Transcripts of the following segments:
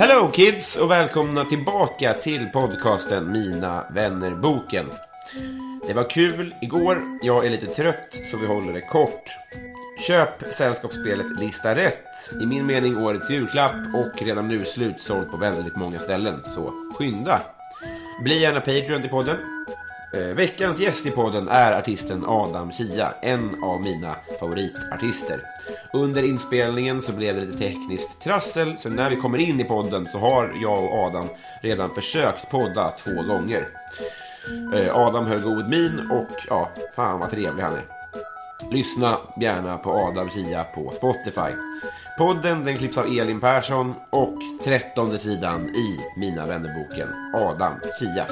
Hello kids och välkomna tillbaka till podcasten Mina vänner-boken. Det var kul igår, jag är lite trött så vi håller det kort. Köp sällskapsspelet Lista rätt. I min mening årets julklapp och redan nu slutsålt på väldigt många ställen. Så skynda! Bli gärna Patreon till podden. Eh, veckans gäst i podden är artisten Adam Kia, en av mina favoritartister. Under inspelningen så blev det lite tekniskt trassel, så när vi kommer in i podden så har jag och Adam redan försökt podda två gånger. Eh, Adam höll god min och ja, fan vad trevlig han är. Lyssna gärna på Adam Kia på Spotify. Podden den klipps av Elin Persson och trettonde sidan i Mina vännerboken Adam Kia.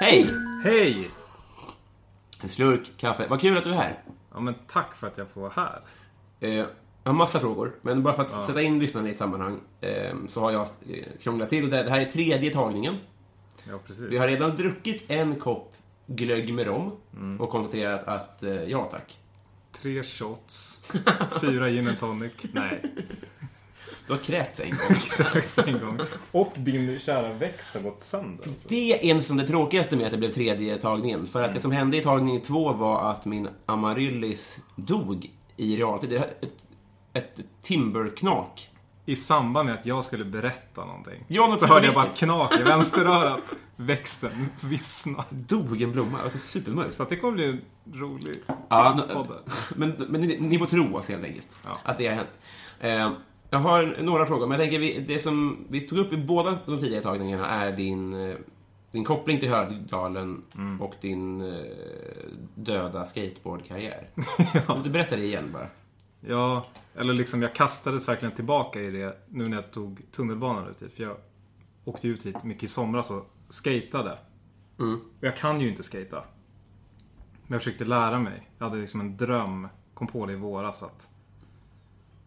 Hej! Hej! En slurk kaffe. Vad kul att du är här. Ja, men tack för att jag får vara här. Eh, jag har massa frågor, men bara för att sätta in lyssnarna i ett sammanhang eh, så har jag eh, krånglat till det. Det här är tredje tagningen. Ja, precis. Vi har redan druckit en kopp glögg med rom och konstaterat att eh, ja tack. Tre shots, fyra gin and tonic. Nej, Du har kräkts en gång. en gång. Och din kära växt har gått sönder. Det är nästan det tråkigaste med att det blev tredje tagningen. För att det som hände i tagning två var att min amaryllis dog i realtid. Det är ett, ett timberknak. I samband med att jag skulle berätta någonting. Ja, något så hörde jag bara ett knak i vänsterörat. Växten vissna. Dog en blomma. Alltså supermörkt. Så det kommer bli en rolig Ja, podd. men, men ni, ni får tro oss helt enkelt. Ja. Att det har hänt. Eh, jag har några frågor, men jag tänker vi, det som vi tog upp i båda de tidigare tagningarna är din, eh, din koppling till Högdalen Mm. och din eh, döda skateboardkarriär. Vill du berätta det igen bara? Ja, eller liksom jag kastades verkligen tillbaka i det nu när jag tog tunnelbanan ut hit. För jag åkte ut hit mycket i somras och skatade. Mm. Och jag kan ju inte skata. Men jag försökte lära mig. Jag hade liksom en dröm, kom på det i våras att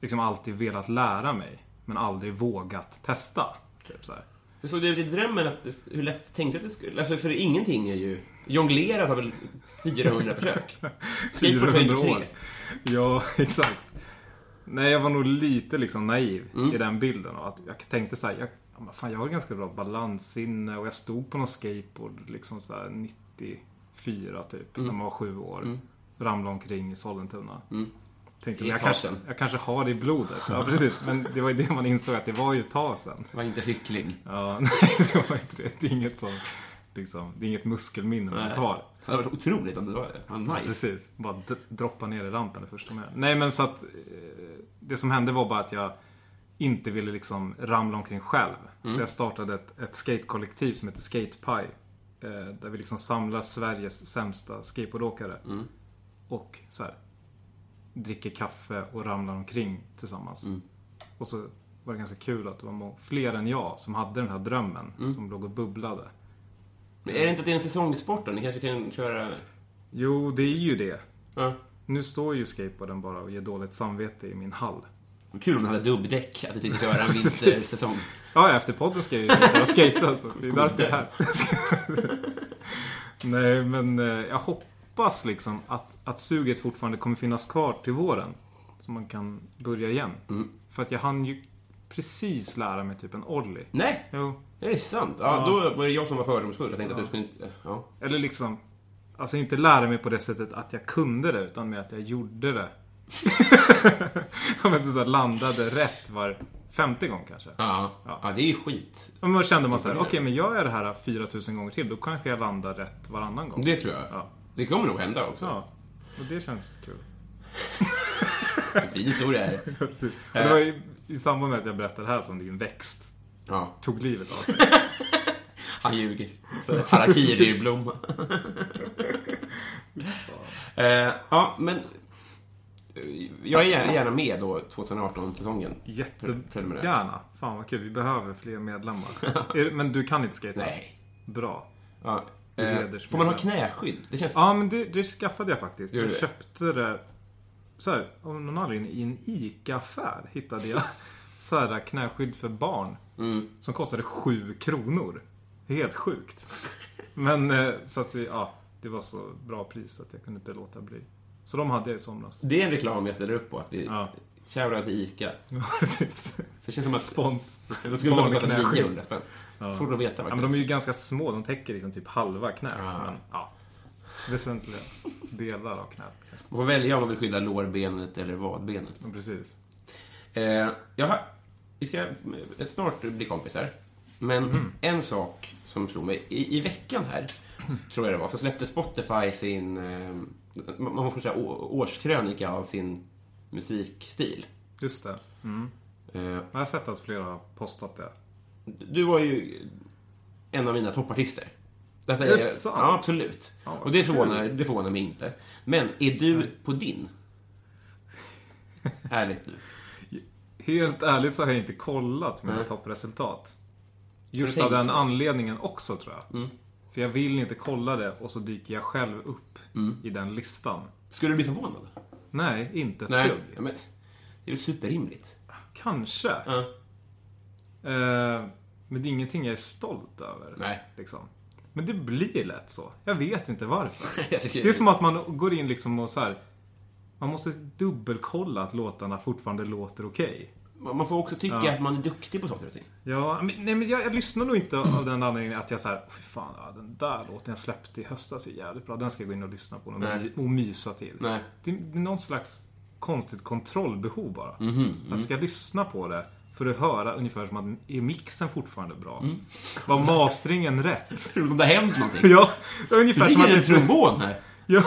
liksom alltid velat lära mig. Men aldrig vågat testa. Typ så här. Hur såg det ut i drömmen? Att det, hur lätt tänkte du att det skulle... Alltså, för ingenting är ju... Jonglerat har väl 400 försök? Skateboard tar ju 400 tre. år. Ja, exakt. Nej, jag var nog lite liksom naiv i den bilden. Och att jag tänkte så här, jag, fan, jag har ganska bra balanssinne och jag stod på någon skateboard liksom så här 94 typ, när man var sju år. Ramlade omkring i Sollentuna. Tänkte, Det är jag, kanske, jag kanske har det i blodet. Ja, precis. Men det var ju det man insåg att det var ju ett tag sedan. Det var inte cykling. Ja, nej, det var inte det. Det är inget som, liksom, det är inget muskelminne man har kvar. Det hade varit otroligt om det var det. Ja, nice. Precis, bara droppa ner i rampen det första med. Nej men så att eh, det som hände var bara att jag inte ville liksom ramla omkring själv. Så jag startade ett, ett skatekollektiv som heter Skatepie. Eh, där vi liksom samlar Sveriges sämsta skateboardåkare. Och så här, dricker kaffe och ramlar omkring tillsammans. Och så var det ganska kul att det var fler än jag som hade den här drömmen. Som låg och bubblade. Men är det inte att det är en säsongssport då? Ni kanske kan köra... Jo, det är ju det. Ja. Nu står ju skateboarden bara och ger dåligt samvete i min hall. Kul om du hade dubbdäck, att du tänkte köra en vintersäsong. Ja, efter podden ska jag ju sitta och så det är därför jag är här. Nej, men eh, jag hoppas liksom att, att suget fortfarande kommer finnas kvar till våren. Så man kan börja igen. För att jag hann ju precis lära mig typ en ollie. Nej! Jo, Är det sant? Ja, Ja. då var det jag som var fördomsfull. Jag tänkte att du skulle inte... Ja. Eller liksom, alltså inte lära mig på det sättet att jag kunde det, utan med att jag gjorde det. Om jag inte så här landade rätt var femte gång kanske. Ja. Ja. ja, det är ju skit. Och då kände man så här, okej men gör jag det här 4000 gånger till, då kanske jag landar rätt varannan gång. Det tror jag. Ja. Det kommer nog hända också. Ja, och det känns kul. En fin historia är det. Precis. Och det var i, i samband med att jag berättade det här som din växt Ja, tog livet av sig. han ljuger. Så Harakiri-blomma. eh, ja, men... eh, Jag är gärna- med då 2018-säsongen. Preliminärt. Jättegärna. Fan vad kul, vi behöver fler medlemmar. Men du kan inte skata? Nej. Bra. Ja. Eh, får man ha knäskydd? Det känns... Ja, men det, det skaffade jag faktiskt. Jag det? köpte det så här, av någon anledning i en ICA-affär hittade jag så här knäskydd för barn. Mm. Som kostade 7 kronor. Helt sjukt. Men eh, så att det, ja, det var så bra pris att jag kunde inte låta bli. Så de hade jag i somras. Det är en reklam jag ställer upp på. Att vi... Ja. Shoutout till ICA. Ja, precis. För det känns som att... Spons. Då skulle man kosta Barnknäskydd. 900 spänn. Svårt att veta Ja, men de är ju ganska små. De täcker liksom typ halva knät. Ja. Men ja, väsentliga delar av knät. Man får välja om man vill skydda lårbenet eller vadbenet. Ja, precis. Eh, jag har, vi ska ett snart bli kompisar. Men Mhm. en sak som slog mig. I, I veckan här, tror jag det var, så släppte Spotify sin... Eh, man får säga årskrönika av sin musikstil. Just det. Mm. Eh, Jag har sett att flera har postat det. Du var ju en av mina toppartister. Säger Är det jag- sant? Ja, absolut. Ja, Och det förvånar, det förvånar mig inte. Men är du på din? Ärligt nu. Helt ärligt så har jag inte kollat mina Nej. toppresultat. Just av den anledningen också tror jag. Mm. För jag vill inte kolla det och så dyker jag själv upp Mm. i den listan. Skulle du bli förvånad? Nej, inte ett Nej. dugg. Ja, men, det är väl superrimligt? Kanske. Ja. Eh, men det är ingenting jag är stolt över. Nej. Liksom. Men det blir lätt så. Jag vet inte varför. Det är som att man går in liksom och så här. Man måste dubbelkolla att låtarna fortfarande låter okej. Man får också tycka Ja. att man är duktig på saker och ting. Ja, men, nej, men jag, jag lyssnar nog inte av den anledningen att jag så här, fy fan, ja, den där låten jag släppte i höstas är jävligt bra. Den ska jag gå in och lyssna på och, Nej. och mysa till. Nej. Det, det är någon slags konstigt kontrollbehov bara. Mhm, Jag ska lyssna på det för att höra ungefär som att är mixen fortfarande bra? Mm. Var mastringen rätt? Om det har hänt någonting. Ja, det är Det ungefär som att en det... trombon här. Ja,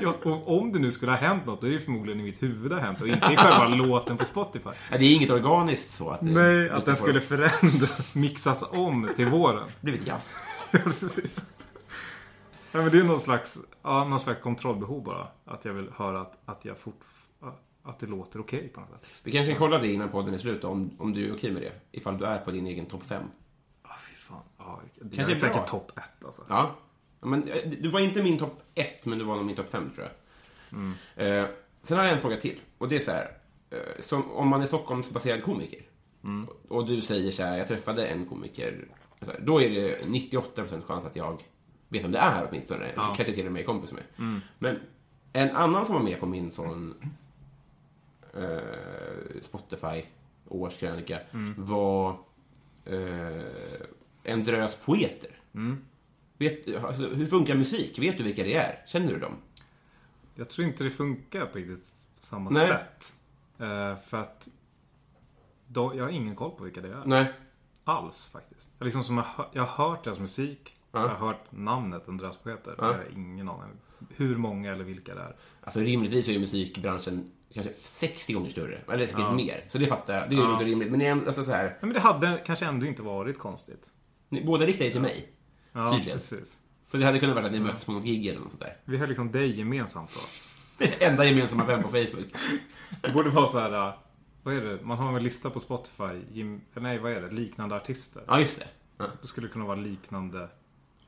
ja, och om det nu skulle ha hänt något, då är det förmodligen i mitt huvud det har hänt och inte i själva låten på Spotify. Ja, det är inget organiskt så att Nej, att den skulle förändras, mixas om till våren. blivit jazz. Ja, precis. Ja, men det är någon slags, ja, någon slags kontrollbehov bara. Att jag vill höra att, att jag fort, att det låter okej på något sätt. Vi kanske kan kolla det innan podden är slut om, om du är okej med det. Ifall du är på din egen topp 5. Ah, fy fan. Ja, det Kanske är är säkert topp ett alltså. Ja. Ja, Men, eh, du var inte min topp 1, men du var nog min topp 5 tror jag. Mm. Eh, sen har jag en fråga till. Och det är så här. Eh, som, om man är Stockholmsbaserad komiker. Mm. Och, och du säger så här, jag träffade en komiker. Här, då är det 98% chans att jag vet vem det är åtminstone. Kanske till och med är kompis med. Mm. Men en annan som var med på min sån eh, Spotify årskrönika Mm. var eh, en drös poeter. Mm. Vet, alltså, hur funkar musik? Vet du vilka det är? Känner du dem? Jag tror inte det funkar på riktigt samma Nej. sätt. Eh, för att då, jag har ingen koll på vilka det är. Nej. Alls faktiskt. Jag, liksom som jag, jag har hört deras musik. Ja. Jag har hört namnet Andreas Poeter. Ja. Jag har ingen aning hur många eller vilka det är. Alltså rimligtvis är ju musikbranschen kanske 60 gånger större. Eller säkert Ja. mer. Så det fattar jag. Det är Ja. ju rimligt. Men det alltså så här. Ja, men det hade kanske ändå inte varit konstigt. Ni, båda riktar er till mig. Ja, Tydligen. precis. Så det hade kunnat vara att ni möttes på något gig eller något sånt där. Vi har liksom dig gemensamt då. Det enda gemensamma vän på Facebook. Det borde vara så här. Vad är det? Man har en lista på Spotify. Nej, vad är det? Liknande artister. Ja, just det. Ja. Då skulle det kunna vara liknande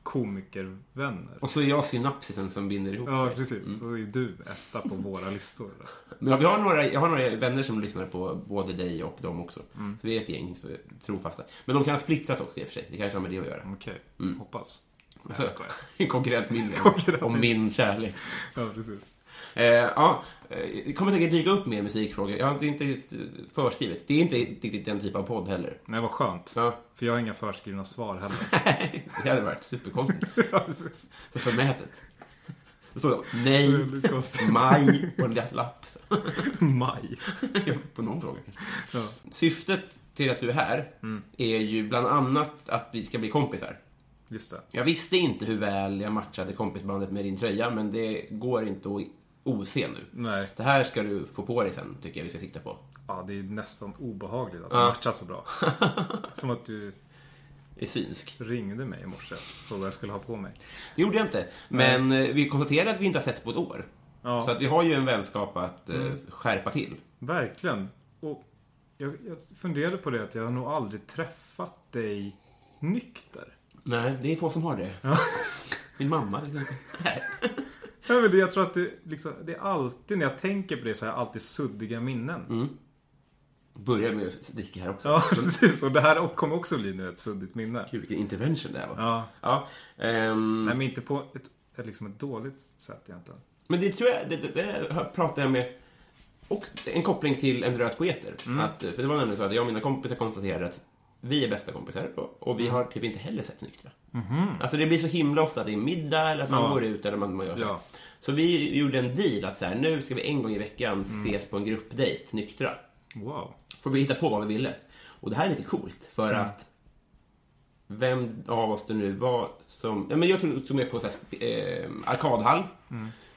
komikervänner. Och så är jag synapsisen som binder ihop Ja, precis. Så är du etta på våra listor. Men vi har några, jag har några vänner som lyssnar på både dig och dem också. Mm. Så vi är ett gäng så trofasta. Men de kan splittras också i och för sig. Det kanske har med det att göra. Okej, hoppas. Nej, jag Alltså, skojar. En konkurrent min Konkurrent om min. min kärlek. Ja, precis. Eh, ja, eh, det kommer säkert dyka upp mer musikfrågor. Jag har inte, inte förskrivet. Det är inte riktigt den typ av podd heller. Nej, vad skönt. Ja. För jag har inga förskrivna svar heller. det hade varit superkonstigt. Så förmätet. Det står nej, Väldigt konstigt. maj på en lapp. Maj. på någon fråga. Ja. Syftet till att du är här är ju bland annat att vi ska bli kompisar. Just det. Jag visste inte hur väl jag matchade kompisbandet med din tröja, men det går inte att ose nu. Nej. Det här ska du få på dig sen, tycker jag vi ska sikta på. Ja, det är nästan obehagligt att det Ja. matchar så bra. Som att du är synsk. ringde mig i morse och frågade vad jag skulle ha på mig. Det gjorde jag inte. Men eh, vi konstaterade att vi inte har setts på ett år. Ja. Så att vi har ju en vänskap att eh, skärpa till. Verkligen. Och jag, jag funderade på det att jag har nog aldrig träffat dig nykter. Nej, det är få som har det. Min mamma till exempel. Nej. Men jag tror att det, liksom, det är alltid, när jag tänker på det så har jag alltid suddiga minnen. Börjar med att dricka här också. Ja, precis. Och det här kommer också bli nu ett suddigt minne. Kul, vilken intervention det här var. Ja. Ja, ehm, Nej, men inte på ett, liksom ett dåligt sätt egentligen. Men det tror jag, det, det, det pratar jag med och en koppling till en drös poeter. Att, för det var nämligen så att jag och mina kompisar konstaterade att vi är bästa kompisar och, och vi har typ inte heller sett nyktra. Alltså det blir så himla ofta att det är middag eller att man Ja. går ut eller man, man gör så. Ja. Så vi gjorde en deal att så här, nu ska vi en gång i veckan ses på en gruppdate, nyktra. Wow. Får vi hitta på vad vi ville. Och det här är lite coolt för att vem av oss det nu var som... Ja, men jag tog, tog med på så här, eh, arkadhall.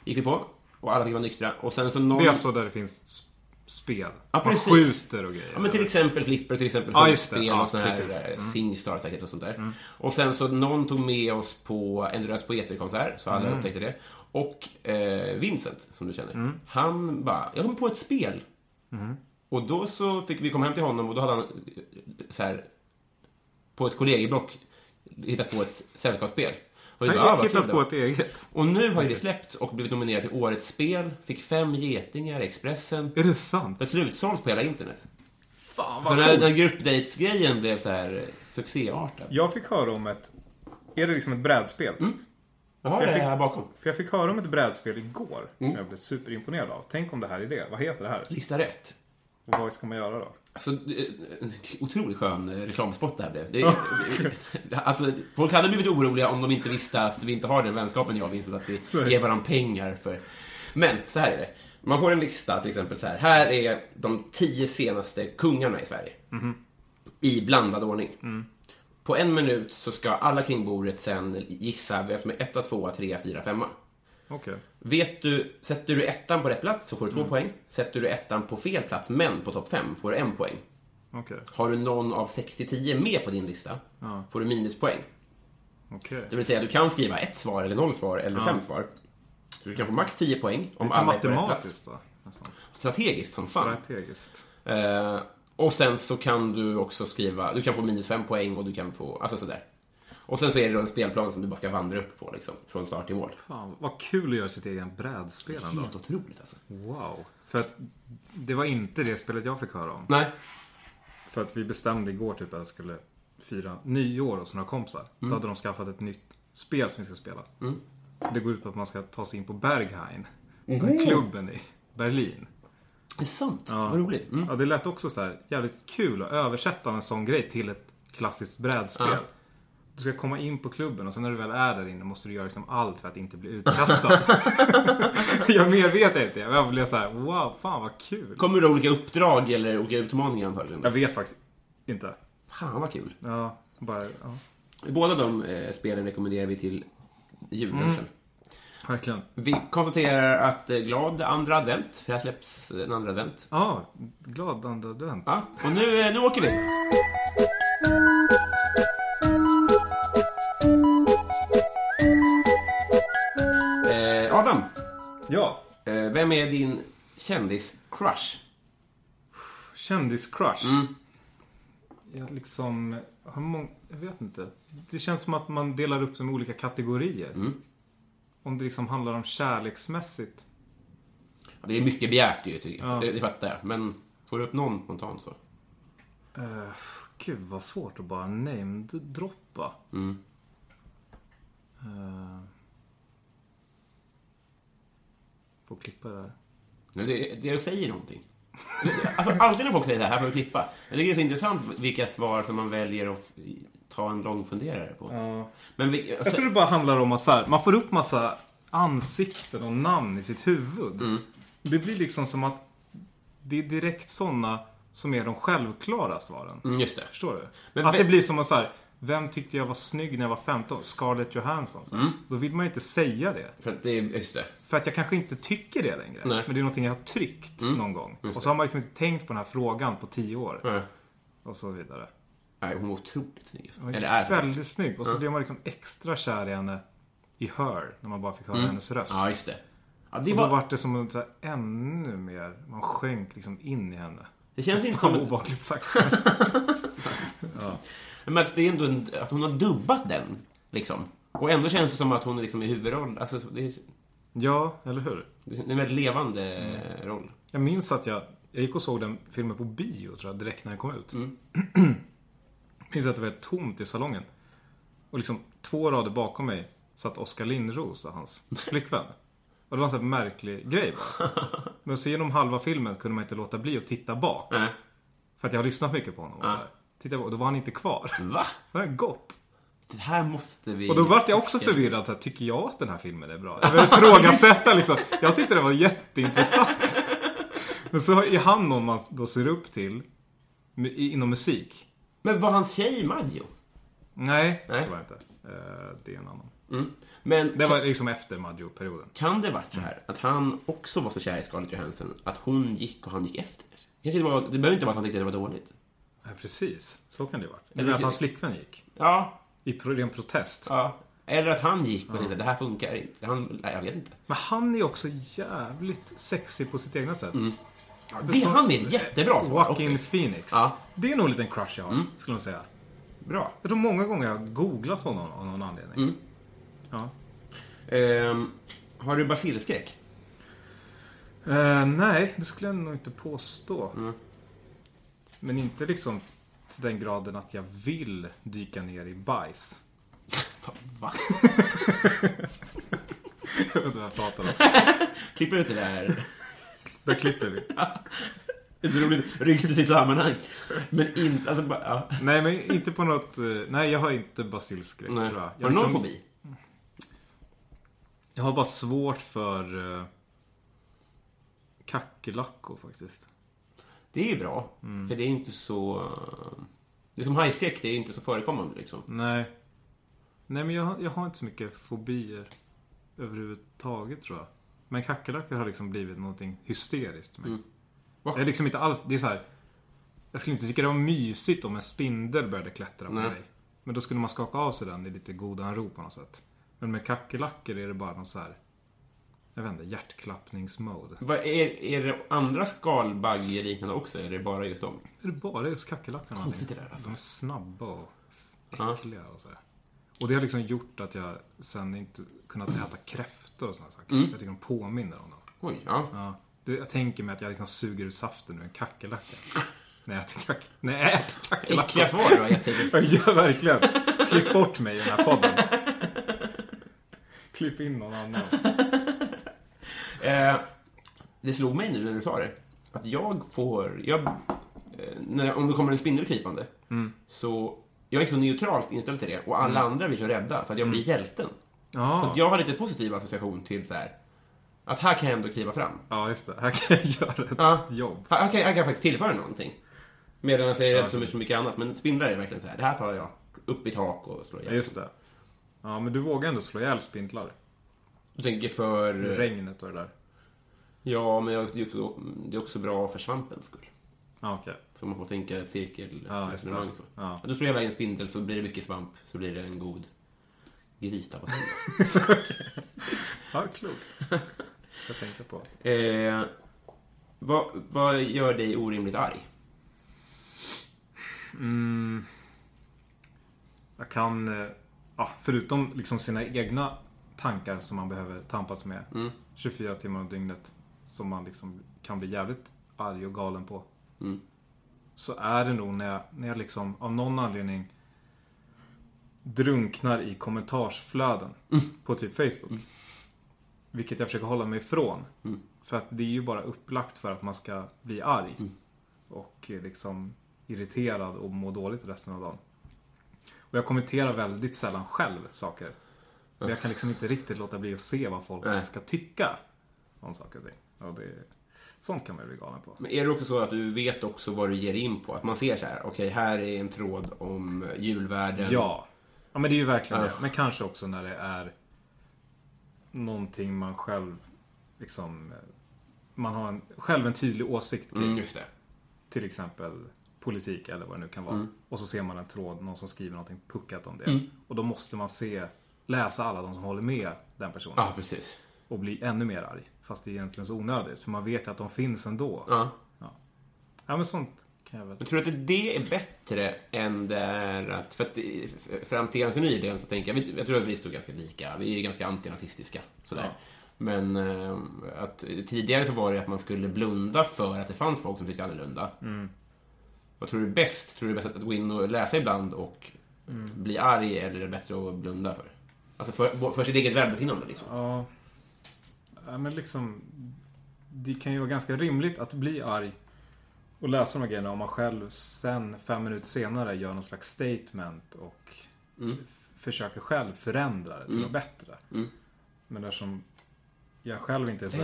Gick vi på. Och alla fick vara nyktra. Och sen så någon... Det är alltså där det finns spel. Ja, Man precis. skjuter och grejer. Ja, men till exempel flipper, till exempel Ja, spel Ja, och sådana här precis. Mm. eh, Singstar säkert och sånt där. Och sen så någon tog med oss på en Drös Poeter-konsert, så alla Mm. upptäckte det. Och eh, Vincent, som du känner, Mm. han bara, jag kom på ett spel. Och då så fick vi komma hem till honom och då hade han eh, så här, på ett kollegieblock hittat på ett sällskapsspel. Jag vad hittat kul på ett eget. Och nu har det släppts och blivit nominerat till Årets spel. Fick fem getingar i Expressen. Är det sant? Det slutsålt på hela internet. Fan Så när, när gruppdates-grejen blev så här eh, succéartad. Jag fick höra om ett... Är det liksom ett brädspel? Jag har det fick- här bakom. För jag fick höra om ett brädspel igår Mm. som jag blev superimponerad av. Tänk om det här är det. Vad heter det här? Lista rätt. Och vad ska man göra då? Alltså, eh, en otroligt skön eh, reklamspot det här blev. Det, alltså, folk hade blivit oroliga om de inte visste att vi inte har den vänskapen jag och Vincent, att vi ger varandra pengar för... Men, så här är det. Man får en lista, till exempel så här. Här är de tio senaste kungarna i Sverige. I blandad ordning. På en minut så ska alla kring bordet sen gissa vem som är etta, tvåa, trea, fyra, femma. Okej. Vet du, sätter du ettan på rätt plats så får du Mm. två poäng. Sätter du ettan på fel plats, men på topp fem, får du en poäng. Okej. Har du någon av 60-10 med på din lista, Ja. får du minuspoäng. Okej. Det vill säga, du kan skriva ett svar, eller noll svar, eller fem svar. Så du kan få max 10 poäng om alla är på rätt plats. matematiskt då. Nästan. Strategiskt som fan. Strategiskt. Eh, och sen så kan du också skriva, du kan få minus fem poäng och du kan få, alltså sådär. Och sen så är det då en spelplan som du bara ska vandra upp på, liksom, från start till mål. Fan, vad kul att göra sitt egen brädspel ändå. Helt otroligt alltså. Wow. För att det var inte det spelet jag fick höra om. Nej. För att vi bestämde igår typ att jag skulle fira nyår hos några kompisar. Mm. Då hade de skaffat ett nytt spel som vi ska spela. Det går ut på att man ska ta sig in på Berghain. Den här klubben i Berlin. Det är sant. Vad roligt. Mm. Ja, det lät också så här jävligt kul att översätta en sån grej till ett klassiskt brädspel. Ja. Du ska komma in på klubben och sen när du väl är där inne måste du göra liksom allt för att inte bli utkastad. jag mer vet jag inte. Jag blev så här: wow, fan vad kul. Kommer det olika uppdrag eller olika utmaningar antagligen? Jag vet faktiskt inte. Fan vad kul. Ja, bara, ja. Båda de eh, spelen rekommenderar vi till jullunchen. Verkligen. Vi konstaterar att eh, glad andra advent, för här släpps en andra advent. Ja, glad andra advent. Ja, och nu, eh, nu åker vi! Ja. eh, vem är din kändis-crush? Kändiscrush. Jag liksom har mång- Jag vet inte. Det känns som att man delar upp som olika kategorier. Om det liksom handlar om kärleksmässigt. Ja, det är mycket begärt ju. Ja. Det, det fattar jag. Men får du upp någon spontant så? Uh, gud vad svårt att bara namedroppa. Mm. Eh, Få klippa det. Men Det, det säger någonting. Alltså, alltid när folk säger så här, här får du klippa. Jag tycker det är så intressant vilka svar som man väljer att ta en lång funderare på. Ja. Men vi, Jag alltså, tror det bara handlar om att så här, man får upp massa ansikten och namn i sitt huvud. Mm. Det blir liksom som att det är direkt sådana som är de självklara svaren. mm, just det. Förstår du? Men att det blir som att så här, vem tyckte jag var snygg när jag var 15? Scarlett Johansson. Mm. Då vill man ju inte säga det. För att det är, just det. För att jag kanske inte tycker det längre. Nej. Men det är någonting jag har tryckt någon gång. Just Och så har man liksom inte tänkt på den här frågan på tio år. Nej. Och så vidare. Nej, hon var otroligt snygg. Alltså. Hon Eller är väldigt snygg. Och så blev man liksom extra kär i henne i Her. När man bara fick höra hennes röst. Mm. Ja, just det. Ja, det, Och då var, var det som så här, ännu mer, man sjönk liksom in i henne. det känns inte Fan som... Ett, obehagligt sagt. men att det är ändå en, att hon har dubbat den. Liksom. Och ändå känns det som att hon är liksom i huvudroll. Alltså, det är, ja, eller hur? det är en väldigt levande Mm. roll. Jag minns att jag, jag gick och såg den filmen på bio tror jag, direkt när den kom ut. Mm. minns att det var helt tomt i salongen. Och liksom två rader bakom mig satt Oskar Lindros och hans flickvän. Och det var en sån här märklig grej bara. Men så genom halva filmen kunde man inte låta bli att titta bak. Nej. För att jag har lyssnat mycket på honom. Och, så här. Titta bak, och då var han inte kvar. Va? Så det gått. Det här måste vi... Och då vart jag också förvirrad. Så här, tycker jag att den här filmen är bra? Jag vill ifrågasätta liksom. Jag tyckte det var jätteintressant. Men så är han någon man då ser upp till inom musik. Men var hans tjej Maggio? Nej, Nej. det var det inte. Eh, Det är en annan. Mm. Men Det var liksom efter Maggio-perioden. kan det varit så här att han också var så kär i Scarlett Johansson att hon gick och han gick efter? Kanske det, var, det behöver inte vara att han tyckte det var dåligt. Ja, precis. Så kan det ju varit. Eller Eller att hans flickvän gick. Ja, I ren protest. ja. Eller att han gick och tänkte det här funkar inte. Han, nej, jag vet inte. Men han är också jävligt sexig på sitt egna sätt. Det, som- han är jättebra svar Joaquin. Phoenix. Ja. Det är nog en liten crush jag har, skulle jag säga. Bra. Jag tror många gånger jag har googlat honom av någon anledning. Mm. Ja. Ehm, har du basilskräck? Eh, nej, det skulle jag nog inte påstå. Mm. Men inte liksom till den graden att jag vill dyka ner i bajs. Va? Jag vet inte vad jag pratar om. Klipper ut det där. Där klipper vi. Är roligt. Rycks i sitt sammanhang. Men inte, alltså bara, ja. Nej, men inte på något... eh, Nej, jag har inte basilskräck tror jag. Har jag du någon liksom- fobi? Jag har bara svårt för uh, kackerlackor faktiskt. Det är ju bra. Mm. För det är inte så... Det är som hajskräck, det är inte så förekommande liksom. Nej. Nej, men jag, jag har inte så mycket fobier överhuvudtaget tror jag. Men kackerlackor har liksom blivit någonting hysteriskt för mig. Mm. Det är liksom inte alls, det är så här. Jag skulle inte tycka det var mysigt om en spindel började klättra på Nej. mig. Men då skulle man skaka av sig den i lite godan ro på något sätt. Men med kackerlackor är det bara någon så här. Jag vet inte, hjärtklappningsmode. Vad är, är det andra skalbaggeliknande också? Eller är det bara just dem? Är det bara just kackerlackorna? Konstigt det där, alltså. De är snabba och äckliga och så här. Och det har liksom gjort att jag sen inte kunnat äta kräftor och sådana saker. Mm. För jag tycker de påminner om dem. Oj, ja. Ja. Jag tänker mig att jag liksom suger ut saften ur en kackerlacka. När jag äter, kack... När jag äter kackerlackor. Äckliga svar du har gett. Ja, verkligen. Klipp bort mig i den här podden. Klipp in någon annan. Eh, det slog mig nu när du sa det. Att jag får... Jag, eh, när, om det kommer en spindel krypande. Mm. Så jag är så neutralt inställd till det. Och alla andra blir så rädda för att jag blir hjälten. Så Ja. att jag har lite positiv association till så här. Att här kan jag ändå kliva fram. ja, just det. Här kan jag göra ett Ja. jobb. Här, här, kan, här kan jag faktiskt tillföra någonting. Medan jag säger rätt så mycket, så mycket annat. Men spindlar är verkligen så här. Det här tar jag upp i tak och slår Ja, ihjäl. just det. Ja, men du vågar ändå slå ihjäl spindlar. Du tänker för... Regnet och det där. Ja, men jag, det är också- bra för svampens skull. Ja, okej. Så man får tänka cirkelresonemang det. så. Ja. Då slår jag iväg en spindel så blir det mycket svamp. Så blir det en god gryta. Ja, klokt. Jag tänka på. eh, vad, vad gör dig orimligt arg? Jag kan, eh, förutom liksom sina egna tankar som man behöver tampas med 24 timmar om dygnet. Som man liksom kan bli jävligt arg och galen på. Mm. Så är det nog när jag, när jag liksom av någon anledning drunknar i kommentarsflöden på typ Facebook. Vilket jag försöker hålla mig ifrån. Mm. För att det är ju bara upplagt för att man ska bli arg. Och eh, liksom irriterad och må dåligt resten av dagen. Och jag kommenterar väldigt sällan själv saker. Men jag kan liksom inte riktigt låta bli att se vad folk Nej. ska tycka om saker och ting. Och det, sånt kan man ju bli galen på. Men är det också så att du vet också vad du ger in på? Att man ser så här, okej, här är en tråd om julvärden. Ja. Ja men det är ju verkligen det. Men kanske också när det är någonting man själv liksom man har en, själv en tydlig åsikt kring. Mm. Till exempel politik eller vad det nu kan vara. Mm. Och så ser man en tråd, någon som skriver någonting puckat om det. Och då måste man se, läsa alla de som håller med den personen. Ja, precis. Och bli ännu mer arg. Fast det är egentligen så onödigt. För man vet ju att de finns ändå. Ja. Ja men sånt kan jag väl. Men tror du att det är bättre än det är att... För att fram till ganska nyligen så tänker jag... Jag tror att vi stod ganska lika. Vi är ganska antirasistiska. Sådär. Ja. Men eh, att tidigare så var det att man skulle blunda för att det fanns folk som tyckte annorlunda. Vad tror du är bäst? Tror du det är bäst att gå in och läsa ibland och bli arg eller är det bättre att blunda för? Alltså för, för sitt eget välbefinnande liksom. Ja. ja men liksom. Det kan ju vara ganska rimligt att bli arg. Och läsa de här grejerna om man själv sen fem minuter senare gör någon slags statement och f- försöker själv förändra det till något bättre. Mm. Men eftersom jag själv inte är så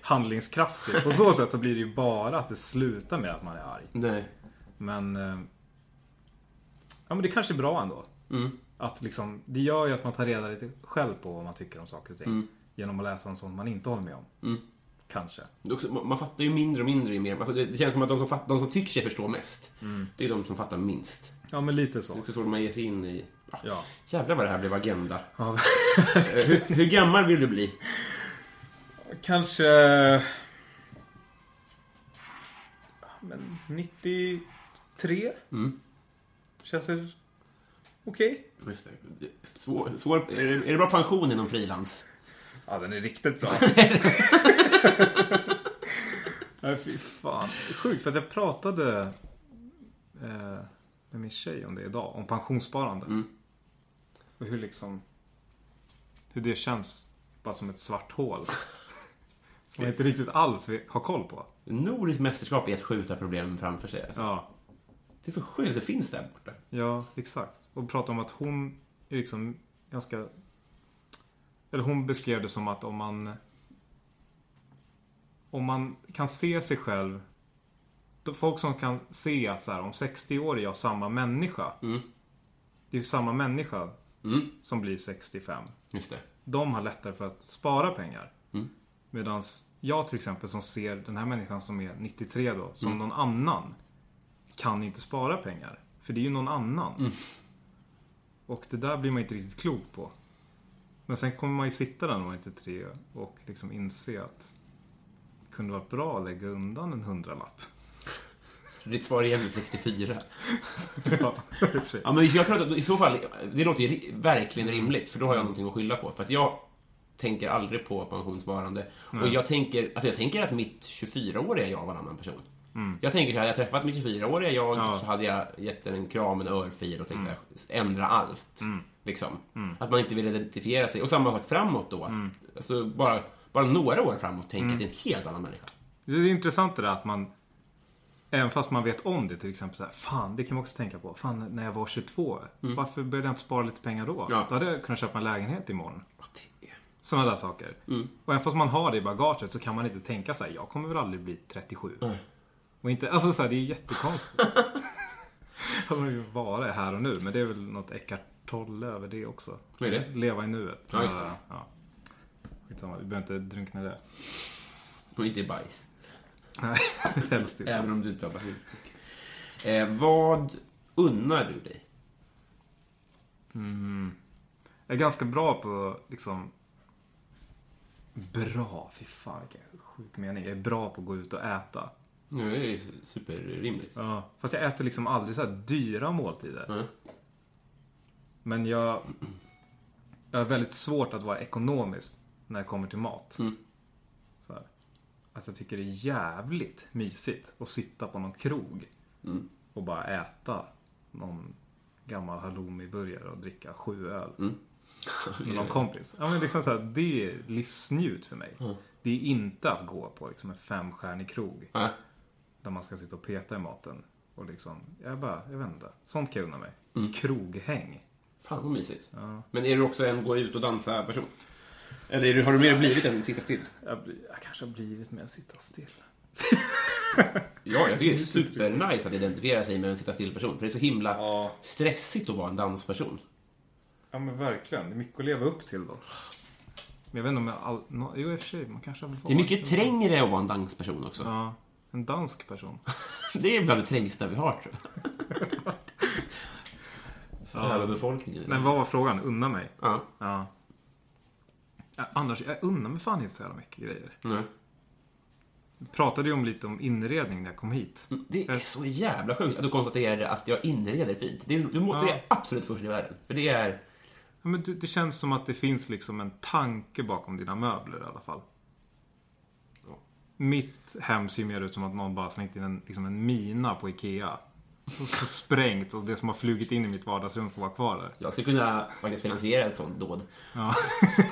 handlingskraftig på så sätt så blir det ju bara att det slutar med att man är arg. Nej. Men eh, Ja men det kanske är bra ändå. Mm. Att liksom, det gör ju att man tar reda lite själv på vad man tycker om saker och ting. Mm. Genom att läsa om sånt man inte håller med om. Mm. Kanske. Det Man fattar ju mindre och mindre ju mer. Alltså det, det känns som att de som, fatt, de som tycker sig förstå mest, det är de som fattar minst. Ja men lite Det är så. också så man ger sig in i... Ah, Ja. Jävlar vad det här blev agenda. ja. Eh, hur, hur gammal vill du bli? Kanske... Men 93? Mm. Känns väl okej? Just det. Svår, svår, är, det, är det bra pension inom frilans? Ja, den är riktigt bra. Nej, fy fan. Sjukt, för att jag pratade eh, med min tjej om det idag. Om pensionssparande. Mm. Och hur liksom... Hur det känns bara som ett svart hål. Som man inte riktigt alls har koll på. Nordiskt mästerskap är att skjuta problem framför sig. Alltså. Ja, Det är så sjukt att det finns där borta. ja exakt. Och prata om att hon är liksom ganska... Eller hon beskrev det som att om man... Om man kan se sig själv... Folk som kan se att så här, om 60 år är jag samma människa. Mm. Det är ju samma människa Mm. som blir 65. Just det. De har lättare för att spara pengar. Mm. Medan jag till exempel som ser den här människan som är 93 då, som Mm. någon annan. Kan inte spara pengar. För det är ju någon annan. Mm. Och det där blir man inte riktigt klok på. Men sen kommer man ju sitta där när man är 93 och liksom inse att det kunde varit bra att lägga undan en hundralapp. Så ditt svar är egentligen 64. ja. Ja, men jag tror att i så fall, det låter ju verkligen rimligt, för då har jag någonting att skylla på. För att jag tänker aldrig på pensionssparande. Och jag tänker, alltså jag tänker att mitt 24-åriga jag var en annan person. Jag tänker så här, hade jag träffat mitt 24-åriga jag Ja. så hade jag gett den en kram, en örfil och tänkt så här, ändra allt. Liksom. Att man inte vill identifiera sig. Och samma sak framåt då. att- Alltså bara, bara några år framåt tänka att det är en helt annan människa. Det är intressant det där att man Även fast man vet om det till exempel så här, Fan, det kan man också tänka på. Fan, när jag var 22. Varför började jag inte spara lite pengar då? Ja. Då hade jag kunnat köpa en lägenhet imorgon. Sådana där saker. Och även fast man har det i bagaget så kan man inte tänka så här, jag kommer väl aldrig bli 37. Och inte, alltså så här, det är jättekonstigt. Att man vill vara här och nu. Men det är väl något Eckart Tolle över det också. Vad är det? Leva i nuet. Ja, just det. Ja. Skitsamma, vi behöver inte drunkna i det. Och inte i bajs. Nej, helst inte. Även om du inte har basilskog. Eh, vad unnar du dig? Jag är ganska bra på liksom Bra, fy fan vilken sjuk mening. Jag är bra på att gå ut och äta. Det är superrimligt. Ja. Fast jag äter liksom aldrig så här dyra måltider. Mm. Men jag, jag har väldigt svårt att vara ekonomisk när det kommer till mat. Mm. Så här. Alltså jag tycker det är jävligt mysigt att sitta på någon krog Mm. och bara äta någon gammal halloumi-burgare och dricka sju öl. Mm. med någon kompis. Ja, men liksom så här, det är livsnjut för mig. Det är inte att gå på liksom en femstjärnig krog. Ja. Där man ska sitta och peta i maten. Och liksom, jag bara, jag vet inte. Sånt kan jag unna mig. Mm. Kroghäng. Fan vad mysigt. Men är du också en gå ut och dansa person? Eller du, har du mer blivit än sitta still? Jag, jag kanske har blivit att sitta still. Ja, jag tycker det är supernice att identifiera sig med en sitta still-person. För det är så himla Ja. stressigt att vara en dansperson. Ja men verkligen. Det är mycket att leva upp till då. Men jag vet inte om jag all... Jo i och för sig, man kanske har Det är mycket trängre att vara en dansperson också. Ja. En dansk person. Det är bland det trängsta vi har, tror jag. Över befolkningen. Men vad var frågan? Unna mig? Ja. Ja. ja annars, jag unnar mig fan inte så jävla mycket grejer. Nej. Vi pratade ju om lite om inredning när jag kom hit. Det är så jävla sjukt att du konstaterade att jag inreder fint. Det är, du må, det är absolut först i världen. För det är... Ja, men det, det känns som att det finns liksom en tanke bakom dina möbler i alla fall. Mitt hem ser ju mer ut som att någon bara slängt in en, liksom en mina på Ikea. Och så sprängt och det som har flugit in i mitt vardagsrum får vara kvar där. Jag skulle kunna faktiskt finansiera ett sånt dåd. Ja.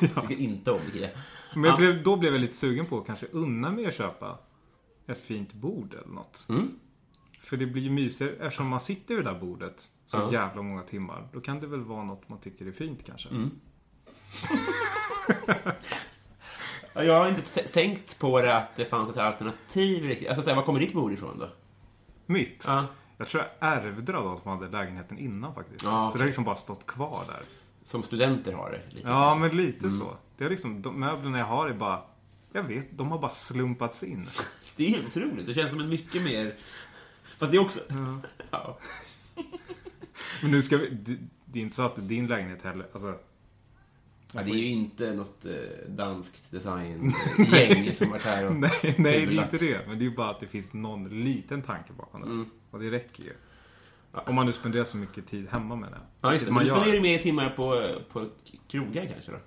Jag tycker inte om Ikea. Men jag blev, då blev jag lite sugen på att kanske unna mig att köpa ett fint bord eller något. Mm. För det blir ju mysigare eftersom man sitter vid det där bordet så Ja. jävla många timmar. Då kan det väl vara något man tycker är fint kanske. Mm. Ja, Jag har inte tänkt på det att det fanns ett alternativ riktigt. Alltså, här, var kommer ditt bord ifrån då? Mitt? Ja. Jag tror jag ärvde det av de som hade lägenheten innan faktiskt. Ja, Så det har liksom bara stått kvar där. Som studenter har det. Lite. Ja, men Mm. lite så. Det är liksom, de möblerna jag har är bara, jag vet, de har bara slumpats in. Det är helt otroligt. Det känns som en mycket mer... Fast det är också... Ja. Men nu ska vi, det är inte så att din lägenhet heller, alltså. Ja, det är ju inte något eh, danskt designgäng som varit här och... Nej, nej det är inte det. Men det är ju bara att det finns någon liten tanke bakom det. Mm. Och det räcker ju. Om man nu spenderar så mycket tid hemma med det. Ja, just det. Man Men du spenderar mer timmar på, på krogar kanske då?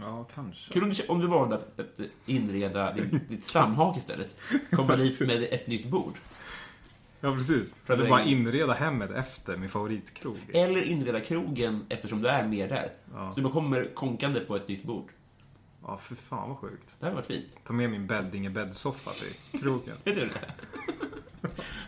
Ja, kanske. Kul om du, om du valde att, att inreda ditt, ditt stamhak istället. Komma dit med ett nytt bord. Ja, precis. För att bara inreda hemmet efter min favoritkrog. Eller inreda krogen eftersom du är mer där. Ja. Så du kommer konkande på ett nytt bord. Ja, för fan vad sjukt. Det hade varit fint. Ta med min bäddinge bäddsoffa till krogen. Vet du det?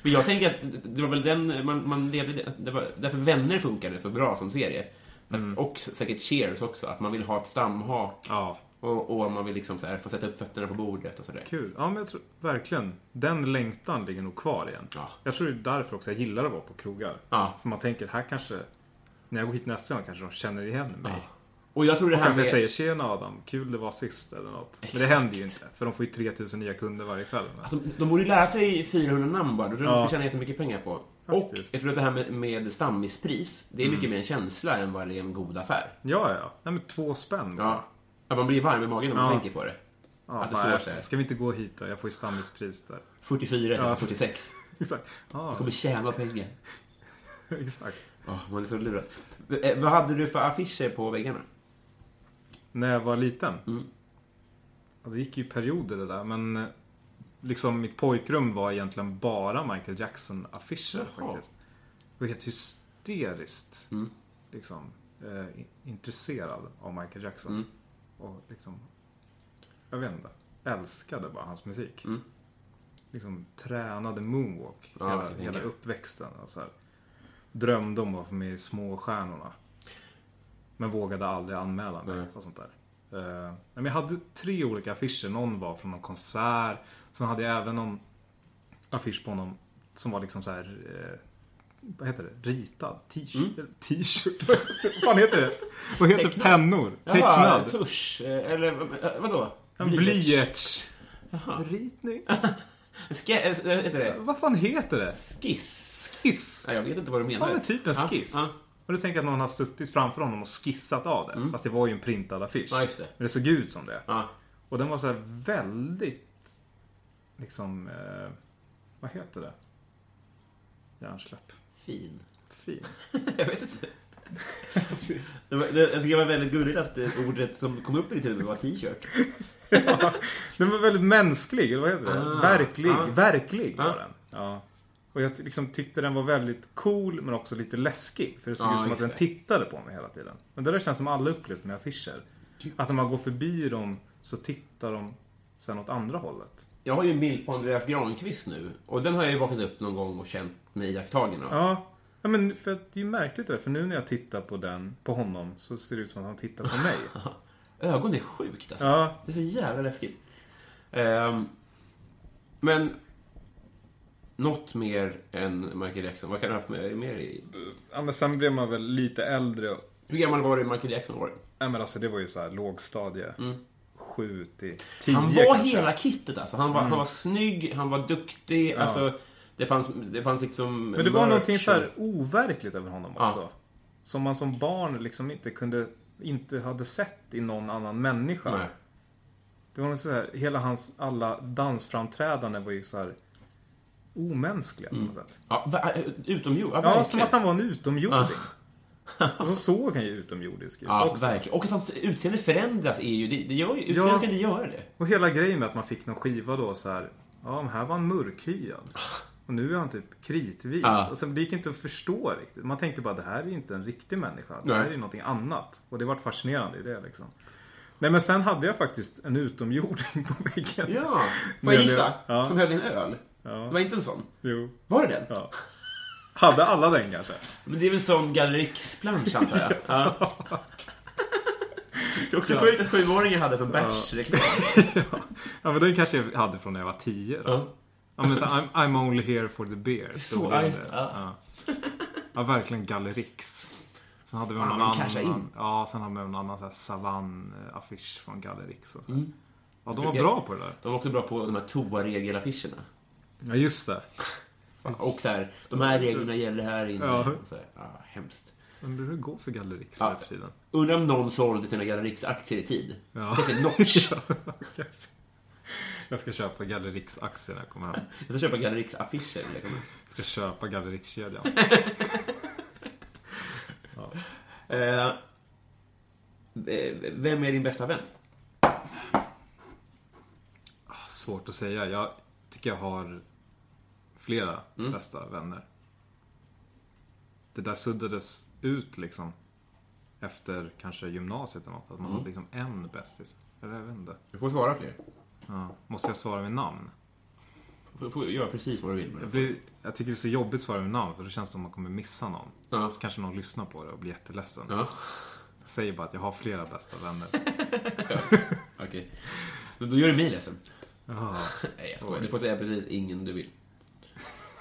Men jag tänker att det var väl den man, man levde... Det var därför Vänner funkade så bra som serie. Att, Och säkert Cheers också. Att man vill ha ett stamhak. Ja, Och, och man vill liksom så här, få sätta upp fötterna på bordet och sådär. kul. Ja, men jag tror verkligen. Den längtan ligger nog kvar igen. Ja. Jag tror det är därför också jag gillar att vara på krogar. Ja. För man tänker, här kanske, när jag går hit nästa gång kanske de känner igen mig. Ja. Och jag tror det här Kanske med... säger tjena Adam, kul det var sist eller något. Men det Exakt. händer ju inte. För de får ju 3000 nya kunder varje kväll. Alltså, de borde ju lära sig 400 namn bara. Då tror jag Ja. de tjänar jättemycket pengar på. Och Faktiskt. jag tror att det här med, med stammispris, det är mycket mer en känsla än vad det är en god affär. Ja, ja. Nej, men två spänn bara. Ja. Ja, man blir varm i magen när man tänker på det. Ja, Att det står så här. Ska vi inte gå hit då? Jag får ju stammispris där. 44 istället Ja. för 46. Exakt. Ja, Man kommer tjäna pengar. exakt. Åh, man är så lurad. Eh, Vad hade du för affischer på väggarna? När jag var liten. Mm. Ja, det gick ju perioder det där. Men eh, liksom mitt pojkrum var egentligen bara Michael Jackson-affischer faktiskt. Jag var helt hysteriskt Mm. liksom, eh, intresserad av Michael Jackson. Mm. Och liksom, jag vet inte, älskade bara hans musik. Mm. Liksom tränade moonwalk Ja, hela, hela uppväxten. Och så här. Drömde om att få med i Småstjärnorna. Men vågade aldrig anmäla mig Nej. och sånt där. Eh, men jag hade tre olika affischer. Någon var från någon konsert. Sen hade jag även någon affisch på honom som var liksom så här. Eh, vad heter det? Ritad? T-shirt? Mm. T-shirt? vad fan heter det? Vad heter Tecknad. pennor? Jaha, Tecknad? tusch. eh, Eller eh, vadå? Blyerts. blyertsritning? Ska, äh, heter det? Vad fan heter det? Skiss? Skiss? Nej, jag vet inte vad du menar. Ja men typ en Ja, skiss. Ja, Och du tänker att någon har suttit framför honom och skissat av det. Fast det var ju en printad affisch. Ja, det. Men det såg ut som det. ja. Och den var så här väldigt... Liksom... Eh, vad heter det? Hjärnsläpp. Fin. Fin. jag vet inte. Det var, det, jag tycker det var väldigt gulligt att eh, ordet som kom upp i ditt huvud var t-shirt. Den var väldigt mänsklig, eller vad heter det? Ah, verklig. ah. Verklig Ah. var den. Ja. Och jag liksom tyckte den var väldigt cool men också lite läskig. För det såg Ja, ut som att den det. tittade på mig hela tiden. Men det där känns som alla upplevt med affischer. Att när man går förbi dem så tittar de sen åt andra hållet. Jag har ju en bild på Andreas Granqvist nu. Och den har jag ju vaknat upp någon gång och känt mig iakttagen av. Ja, ja men för att det är ju märkligt det där. För nu när jag tittar på den, på honom, så ser det ut som att han tittar på mig. Ögon är sjukt alltså. Ja, Det är så jävla läskigt. Ehm, men... Något mer än Michael Jackson. Vad kan du ha haft med, mer i? ja men sen blev man väl lite äldre. Hur gammal var du Michael Jackson var? Ja men alltså det var ju så här lågstadie. Sju till tio Han var kanske. hela kittet alltså. Han var, han var snygg, han var duktig. Alltså, det fanns, det fanns liksom... Men det var någonting så här overkligt över honom Ja. också. Som man som barn liksom inte kunde, inte hade sett i någon annan människa. Nej. Det var något så här, hela hans alla dansframträdanden var ju så här omänskliga på något sätt. Ja, va- utomjord. Ja, Ja, som att han var en utomjording. Och så såg han ju utomjordisk ut Ja, också. verkligen. Och att hans utseende förändras är ju... Det, det gör ju... Utseende Ja. kan inte göra det. Och hela grejen med att man fick någon skiva då så här. Ja, men här var han mörkhyad. Och nu är han typ kritvit. Ja. Och sen, det gick inte att förstå riktigt. Man tänkte bara det här är ju inte en riktig människa. Det Nej. här är ju någonting annat. Och det var fascinerande i det liksom. Nej men sen hade jag faktiskt en utomjording på väggen. Ja. Får jag gissa? ja. Som höll i en öl? Det var inte en sån? Jo. Var det den? Ja. Hade alla den kanske? Men det är väl en sån gallerixplansch antar jag? ja. Det är också Ja. sjukt att sjuåringar hade som bärsreklam. Ja men den kanske jag hade från när jag var tio då. Ja. Ja, men så, I'm, I'm only here for the beer. så- ja, under. just det, ja. Ja. ja, verkligen Gallerix. Sen hade vi Fan, någon de annan. cashar in. Ja, sen hade vi någon annan så här savann-affisch från Gallerix. Och så. Mm. Ja, de var bra på det där. De var också bra på de här toaregelaffischerna. Ja, just det. Och så här, de här reglerna gäller här inne. Ja. Så här, ja, hemskt. Undrar hur det går för Gallerix Ja. för tiden. Undrar om någon sålde sina Gallerix-aktier i tid. Ja. Kanske Notch. Jag ska köpa Gallerix-aktier när jag kommer hem. Jag ska köpa Gallerix-affischer. när jag kommer. Jag ska köpa Gallerix-kedjan. Eh, eh, vem är din bästa vän? Svårt att säga. Jag tycker jag har flera Mm. bästa vänner. Det där suddades ut liksom. Efter kanske gymnasiet eller något. Att man Mm. hade liksom en bästis. Eller jag vet inte. Du får svara fler. Ja. Måste jag svara med namn? Du får, göra precis vad du vill med Jag, det. blir, jag tycker det är så jobbigt att svara med namn. För det känns som att man kommer missa någon. Ja. Så kanske någon lyssnar på det och blir jätteledsen. Ja, Jag säger bara att jag har flera bästa vänner. okej. Då, då gör du mig ledsen. Ja, Nej, jag skojar. Du får säga precis ingen du vill.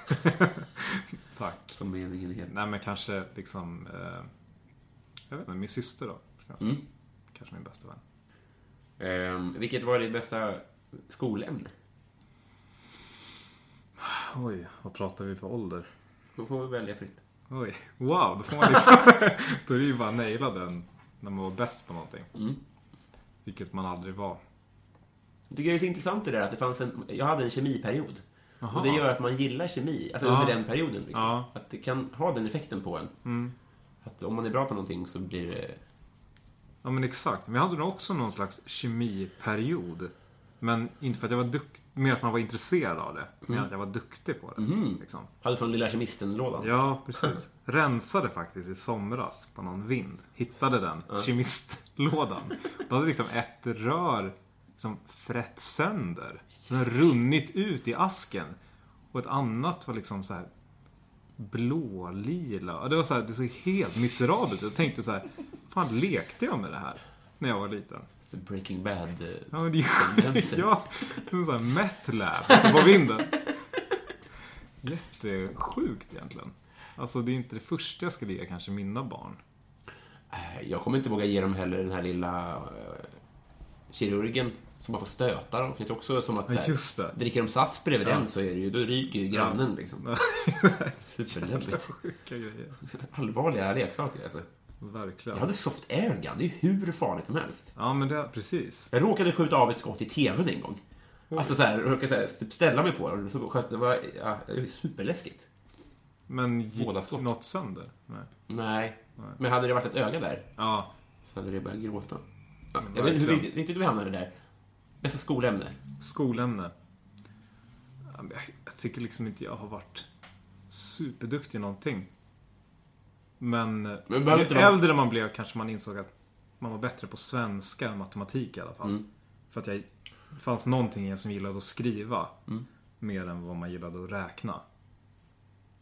tack. Som meningen är helt. Nej men kanske liksom... Eh, jag vet inte, min syster då. säga. Mm. Kanske min bästa vän. Ehm, vilket var ditt bästa skolämne? Oj, vad pratar vi för ålder? Då får vi välja fritt. Oj, wow, då får man liksom... då är det ju bara naila den när man var bäst på någonting. Mm. Vilket man aldrig var. Jag tycker det är så intressant det där att det fanns en... Jag hade en kemiperiod. Jaha. Och det gör att man gillar kemi. Alltså Ja. under den perioden. Liksom. Ja. Att det kan ha den effekten på en. Mm. Att om man är bra på någonting så blir det... Ja men exakt. Men jag hade nog också någon slags kemiperiod. Men inte för att jag var duktig, mer att man var intresserad av det. Men att jag var duktig på det. Liksom. Hade från Lilla Kemisten-lådan. Ja, precis. Rensade faktiskt i somras på någon vind. Hittade den, kemistlådan. Då hade liksom ett rör som frätt sönder. Som hade runnit ut i asken. Och ett annat var liksom så här blålila. Det var så här, det såg helt miserabelt. Jag tänkte så här, fan lekte jag med det här? När jag var liten. Breaking Bad. eh, Ja, men det ja, var så här meth lab på vinden. Jättesjukt egentligen. Alltså det är inte det första jag skulle ge kanske mina barn. Eh, Jag kommer inte våga ge dem heller den här lilla eh, kirurgen som bara får stötar. Och det är också som att så Ja, här, dricker de saft bredvid den så är det ju, då ryker ju grannen liksom. Superläbbigt. Sjuka grejer. Allvarliga leksaker alltså. Verkligen. Jag hade soft airgun, det är ju hur farligt som helst. Ja men det, precis. Jag råkade skjuta av ett skott i TVn en gång. Alltså så här, jag råkade så här, typ ställa mig på det. Så sköt, det var, ja, det var superläskigt. Men gick Båda skott. något sönder? Nej. Nej. Men hade det varit ett öga där Ja, så hade det börjat gråta. Ja, jag vet inte hur riktigt vi hamnade där. Bästa skolämne? skolämne. Jag, tycker liksom inte jag har varit superduktig i någonting. Men, Men ju äldre man blev kanske man insåg att man var bättre på svenska än matematik i alla fall. Mm. För att jag, det fanns någonting i en som gillade att skriva. Mm. Mer än vad man gillade att räkna.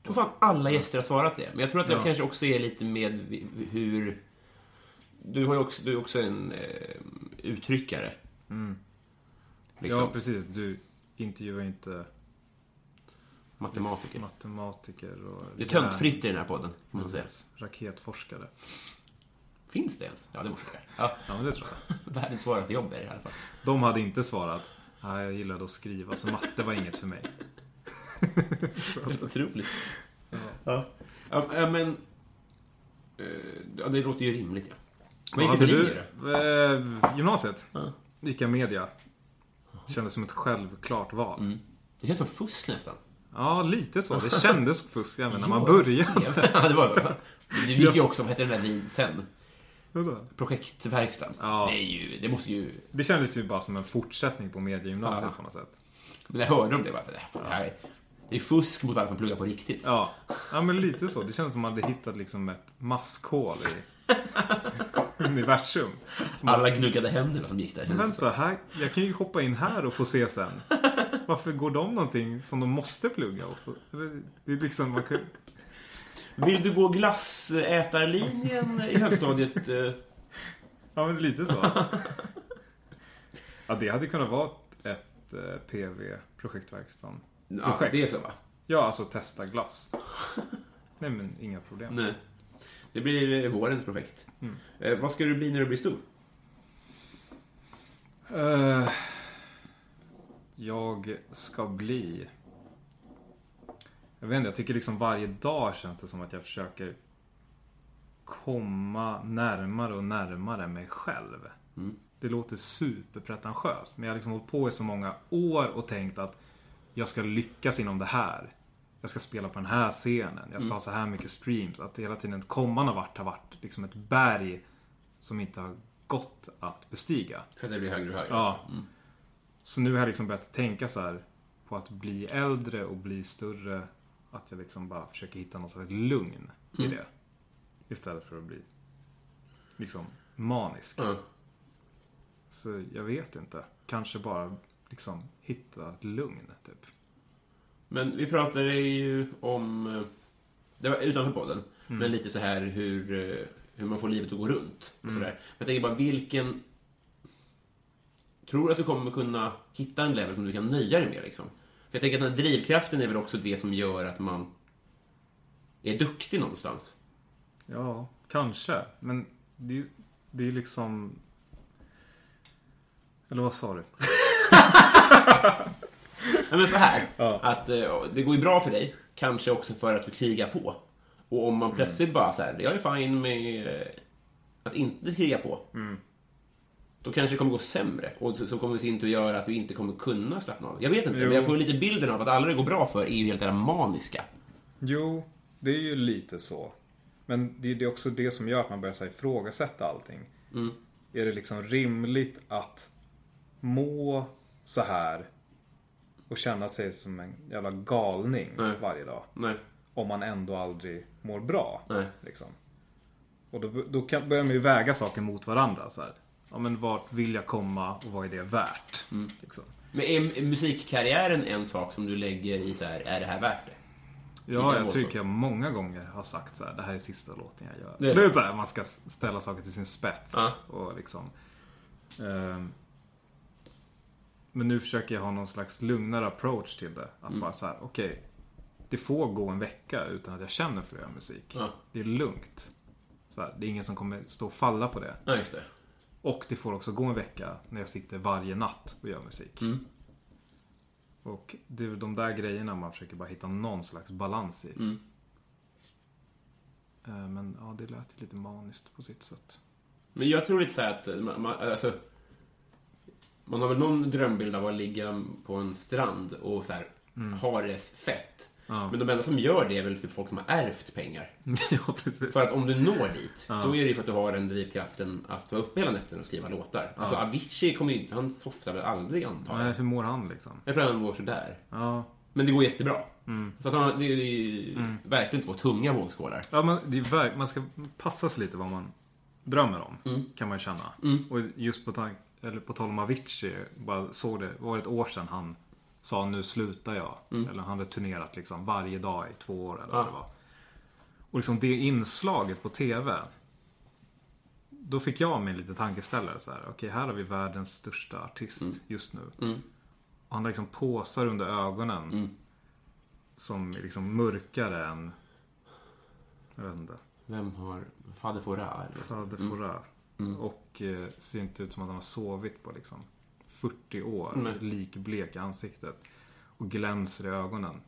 Jag tror fan alla gäster har svarat det. Men jag tror att det Ja. kanske också är lite med hur... Du, har ju också, du är också en eh, uttryckare. Liksom, Ja, precis. Du intervjuar inte matematiker. matematiker och... Det är töntfritt i den här podden, kan man säga. Raketforskare. Finns det ens? Ja, det måste det göra. Ja, men det tror jag. Ja, världens svåraste jobb är det i alla fall. De hade inte svarat. Nej, jag gillade att skriva, så matte var inget för mig. Helt otroligt. Ja. Ja, ja, men... eh, Ja, det låter ju rimligt, ja. Vad gick det för linje då? du? Eh, gymnasiet? Ja. Jag media. Kändes som ett självklart val. Mm. Det känns som fusk nästan. Ja, lite så. Det kändes som fusk även när man började. Ja, det var det. Gick ju också, vad hette den där vid sen? Projektverkstan. Ja. Det, är ju, det måste ju... Det kändes ju bara som en fortsättning på mediegymnasiet på något sätt. Men jag hörde om det, bara, det, här, det, här, det är fusk mot alla som pluggar på riktigt. Ja. ja, men lite så. Det kändes som att man hade hittat liksom ett maskhål i universum. Som Alla gnuggade händerna som gick där. Men vänta, här, jag kan ju hoppa in här och få se sen. Varför går de någonting som de måste plugga? Och få, det är liksom, man kan, Vill du gå glassätarlinjen i högstadiet? eh? ja, men lite så. Ja, det hade kunnat vara ett eh, PV, projektverkstan. Ja, Projekt. det är så va? Ja, alltså testa glass. Nej, men inga problem. Nej. Det blir eh, vårens projekt. Eh, vad ska du bli när du blir stor? Eh, jag ska bli... Jag vet inte, jag tycker liksom varje dag känns det som att jag försöker komma närmare och närmare mig själv. Det låter superpretentiöst, men jag har liksom hållit på i så många år och tänkt att jag ska lyckas inom det här. Jag ska spela på den här scenen. Jag ska ha så här mycket streams. Att hela tiden komman har varit, har varit liksom ett berg som inte har gått att bestiga. För att det blir högre och högre? Ja. Så nu har jag liksom börjat tänka så här på att bli äldre och bli större. Att jag liksom bara försöker hitta något slags lugn i det. Istället för att bli liksom manisk. Ja. Så jag vet inte. Kanske bara liksom hitta ett lugn, typ. Men vi pratade ju om, eh, det var utanför podden, Mm. men lite så här hur, eh, hur man får livet att gå runt. Och Mm. sådär. Men jag tänker bara, vilken... Tror du att du kommer kunna hitta en level som du kan nöja dig med? Liksom? För jag tänker att den här drivkraften är väl också det som gör att man är duktig någonstans. Ja, kanske. Men det, det är liksom... Eller vad sa du? Ja, men så här, Ja. att eh, det går ju bra för dig, kanske också för att du krigar på. Och om man plötsligt bara så här, jag är fine med eh, att inte kriga på. Då kanske det kommer gå sämre. Och så, så kommer det i sin tur göra att du inte kommer kunna slappna av. Jag vet inte, Jo. men jag får lite bilden av att alla det går bra för är ju helt där maniska. Jo, det är ju lite så. Men det är det är också det som gör att man börjar så här ifrågasätta allting. Är det liksom rimligt att må så här och känna sig som en jävla galning Nej. varje dag? Nej. Om man ändå aldrig mår bra. Nej. Liksom. Och då, då kan, börjar man ju väga saker mot varandra. Så här. Ja, men vart vill jag komma och vad är det värt? Liksom. Men är, är musikkarriären en sak som du lägger i så här, är det här värt det? Ja, jag tycker jag många gånger har sagt så här, det här är sista låten jag gör. Det är Det är, så. så här, man ska ställa saker till sin spets. Ja. Och liksom, ehm, men nu försöker jag ha någon slags lugnare approach till det. Att Mm. bara så här, okej. det får gå en vecka utan att jag känner för att göra musik. Ja. Det är lugnt. Så här, det är ingen som kommer stå och falla på det. Ja, det. Och det får också gå en vecka när jag sitter varje natt och gör musik. Mm. Och det är de där grejerna man försöker bara hitta någon slags balans i. Mm. Eh, Men ja, det lät lite maniskt på sitt sätt. Men jag tror lite så här att man, man, alltså, man har väl någon drömbild av att ligga på en strand och så här, ha det fett. Ja. Men de enda som gör det är väl typ folk som har ärvt pengar. ja, precis. För att om du når dit, då är det ju för att du har den drivkraften att vara uppe hela nätterna och skriva låtar. Alltså Avicii kommer ju inte, han softar väl aldrig antar Nej, jag. hur mår han liksom? Jag tror han mår sådär. Ja, Men det går jättebra. Så att han, det är, det är verkligen två tunga vågskålar. Ja, men det är verk, man ska passa sig lite vad man drömmer om. Kan man ju känna. Och just på, tank, eller på tal om Avicii. Bara såg det, var ett år sedan han sa nu slutar jag. Eller han hade turnerat liksom varje dag i två år eller vad det var. Och liksom det inslaget på TV. Då fick jag mig lite tankeställare. Så här, Okej, här har vi världens största artist just nu. Och han har liksom påsar under ögonen. Som är liksom mörkare än... Jag vet inte. Vem har Fader Fouras? Fader Fouras. Och eh, ser inte ut som att han har sovit på liksom 40 år. Nej. Likblek i ansiktet. Och glänser i ögonen.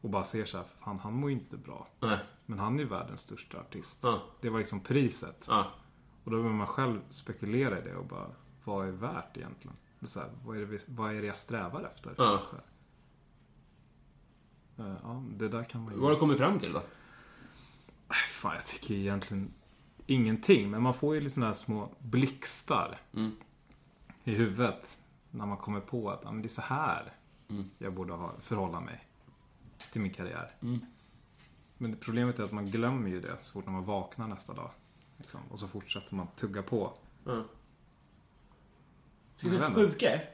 Och bara ser så här, fan han mår ju inte bra. Nej. Men han är ju världens största artist. Ja. Det var liksom priset. Och då börjar man själv spekulera i det och bara, vad är värt egentligen? Så här, vad, är det, vad är det jag strävar efter? Ja. Så här. Eh, Ja, det där kan man ju... Vad har du kommit fram till då? Fan, jag tycker egentligen ingenting. Men man får ju lite sådana här små blixtar i huvudet. När man kommer på att ja, men det är så här jag borde ha, förhålla mig till min karriär. Men det problemet är att man glömmer ju det så fort när man vaknar nästa dag. Liksom. Och så fortsätter man tugga på. Ja. Jag Det sjuka är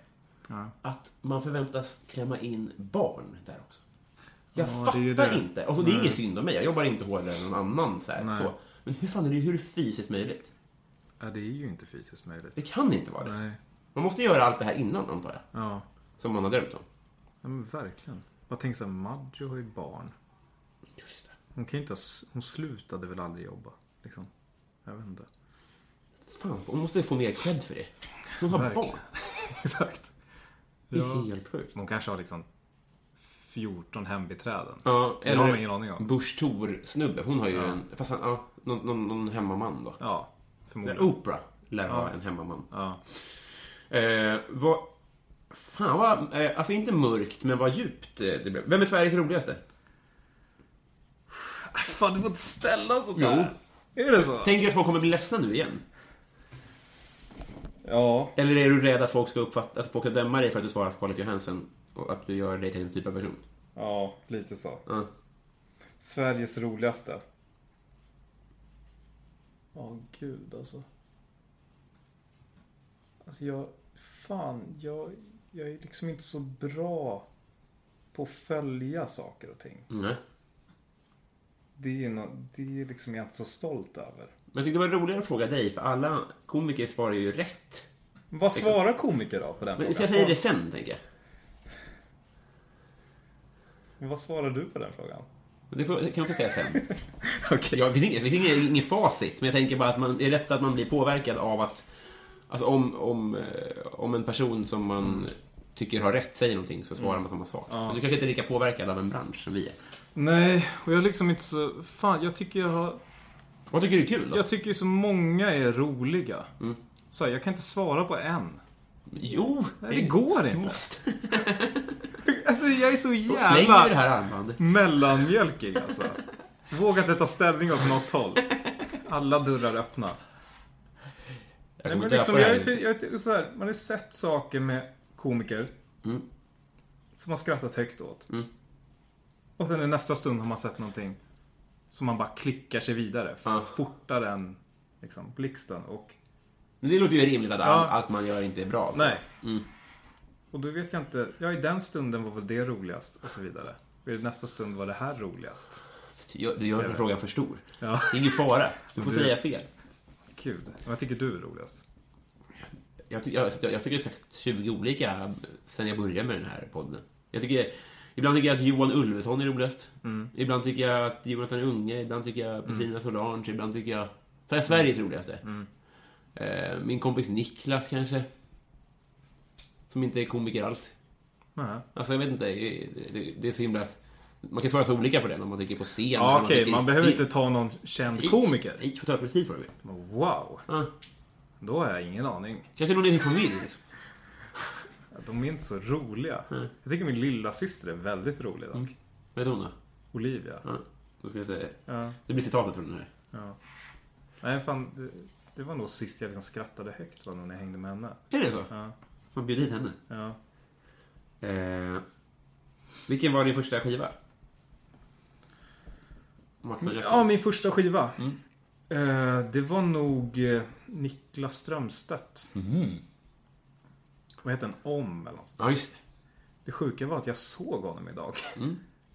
Ja. att man förväntas klämma in barn där också. Jag Ja, det fattar ju det. inte. Alltså, det är inget synd om mig. Jag jobbar inte hårdare än någon annan. Så så. Men hur fan är det, hur är det fysiskt möjligt? Ja, det är ju inte fysiskt möjligt. Det kan inte vara det. Nej. Man måste göra allt det här innan, antar jag. Ja. Som man har drömt om. ja, men verkligen. Jag tänker såhär, Maggio har ju barn. Just det. Hon kan ju inte ha, hon slutade väl aldrig jobba. Liksom. Jag vet inte. Fan, hon måste få mer cred för det. Hon har Verkligen. barn. Exakt. Det är Ja. helt sjukt. Hon kanske har liksom 14 hembiträden. Ja, Det har man ingen aning om. Bush Thor-snubbe. Hon har ju Ja. en... Fast han, ja, någon, någon, någon hemmaman då. Ja, förmodligen. Oprah lär ha Ja. en hemmaman. Ja. Eh, vad... Fan vad... Eh, alltså inte mörkt, men vad djupt eh, det blev. Vem är Sveriges roligaste? Fan, du får inte ställa sånt Jo. där. Är det så? Tänker att folk kommer bli ledsna nu igen? Ja. Eller är du rädd att folk ska uppfatta, att folk ska döma dig för att du svarar Scarlett Johansson och att du gör dig till en typ av person? Ja, lite så. Ja. Sveriges roligaste. Ja, gud alltså. Alltså jag... Fan, jag, jag är liksom inte så bra på att följa saker och ting. Nej. Det är, no, det är liksom jag inte så stolt över. Men jag tyckte det var roligare att fråga dig, för alla komiker svarar ju rätt. Vad svarar komiker då på den Men frågan? ska jag säga det sen, tänker jag? Vad svarar du på den frågan? Det får, det kan jag få säga sen. Okej. Jag vet inget, det finns inget, inget facit, men jag tänker bara att man, det är rätt att man blir påverkad av att... Alltså om, om, eh, om en person som man tycker har rätt säger någonting så svarar man samma sak. Men du kanske inte är lika påverkad av en bransch som vi är. Nej, och jag är liksom inte så... Fan, jag tycker jag har... Vad tycker du är kul då? Jag tycker så många är roliga. Mm. Så här, jag kan inte svara på en. Jo! Nej, det går inte. måste. Alltså, jag är så Då slänger vi det jävla här armbandet. mellanmjölkig alltså. Vågar inte ta ställning åt något håll. Alla dörrar öppna. Jag Nej, kommer men döpa liksom, det jag, här. är- jag, är så här, man har ju sett saker med komiker Mm. som man skrattat högt åt. Mm. Och sen i nästa stund har man sett någonting som man bara klickar sig vidare. Ja. Fortare än liksom, blixten. Och, Men det låter ju rimligt att all, Ja. allt man gör inte är bra. Så. nej. Mm. Och då vet jag inte. Ja, i den stunden var väl det roligast och så vidare. Och i nästa stund var det här roligast. Du gör den frågan för stor. Ja, Det är ingen fara. Du får Du- säga fel. gud. Vad tycker du är roligast? Jag, ty- jag, jag, jag tycker sagt 20 olika sen jag började med den här podden. Jag tycker, ibland tycker jag att Johan Ulveson är roligast. Ibland tycker jag att Jonathan Unge, ibland tycker jag Petrina Solange, ibland tycker jag... Så är Sveriges roligaste. Eh, min kompis Niklas kanske. Som inte är komiker alls. Nej. Alltså jag vet inte, det, det, är så himla... Man kan svara så olika på det, om man tycker på scen. Ja, okej. Man i behöver film. inte ta någon känd komiker. Nej, får ta precis vad du vill. Wow. Ja. Då har jag ingen aning. Kanske någon din familj. Liksom. De är inte så roliga. Jag tycker min lilla syster är väldigt rolig dock. Vad heter hon då? Olivia. Ja, då ska jag säga. Ja, Det blir citatet från den här. ja. Nej, fan. Det, var nog sist jag liksom skrattade högt var nog när jag hängde med henne. Är det så? Ja, Fan, bjud hit henne. ja. Eh, Vilken var din första skiva? Max och Jackson. Ja, min första skiva. Eh, det var nog eh, Niklas Strömstedt. Vad heter den? Om eller något sånt. Ja, just det. Det sjuka var att jag såg honom idag.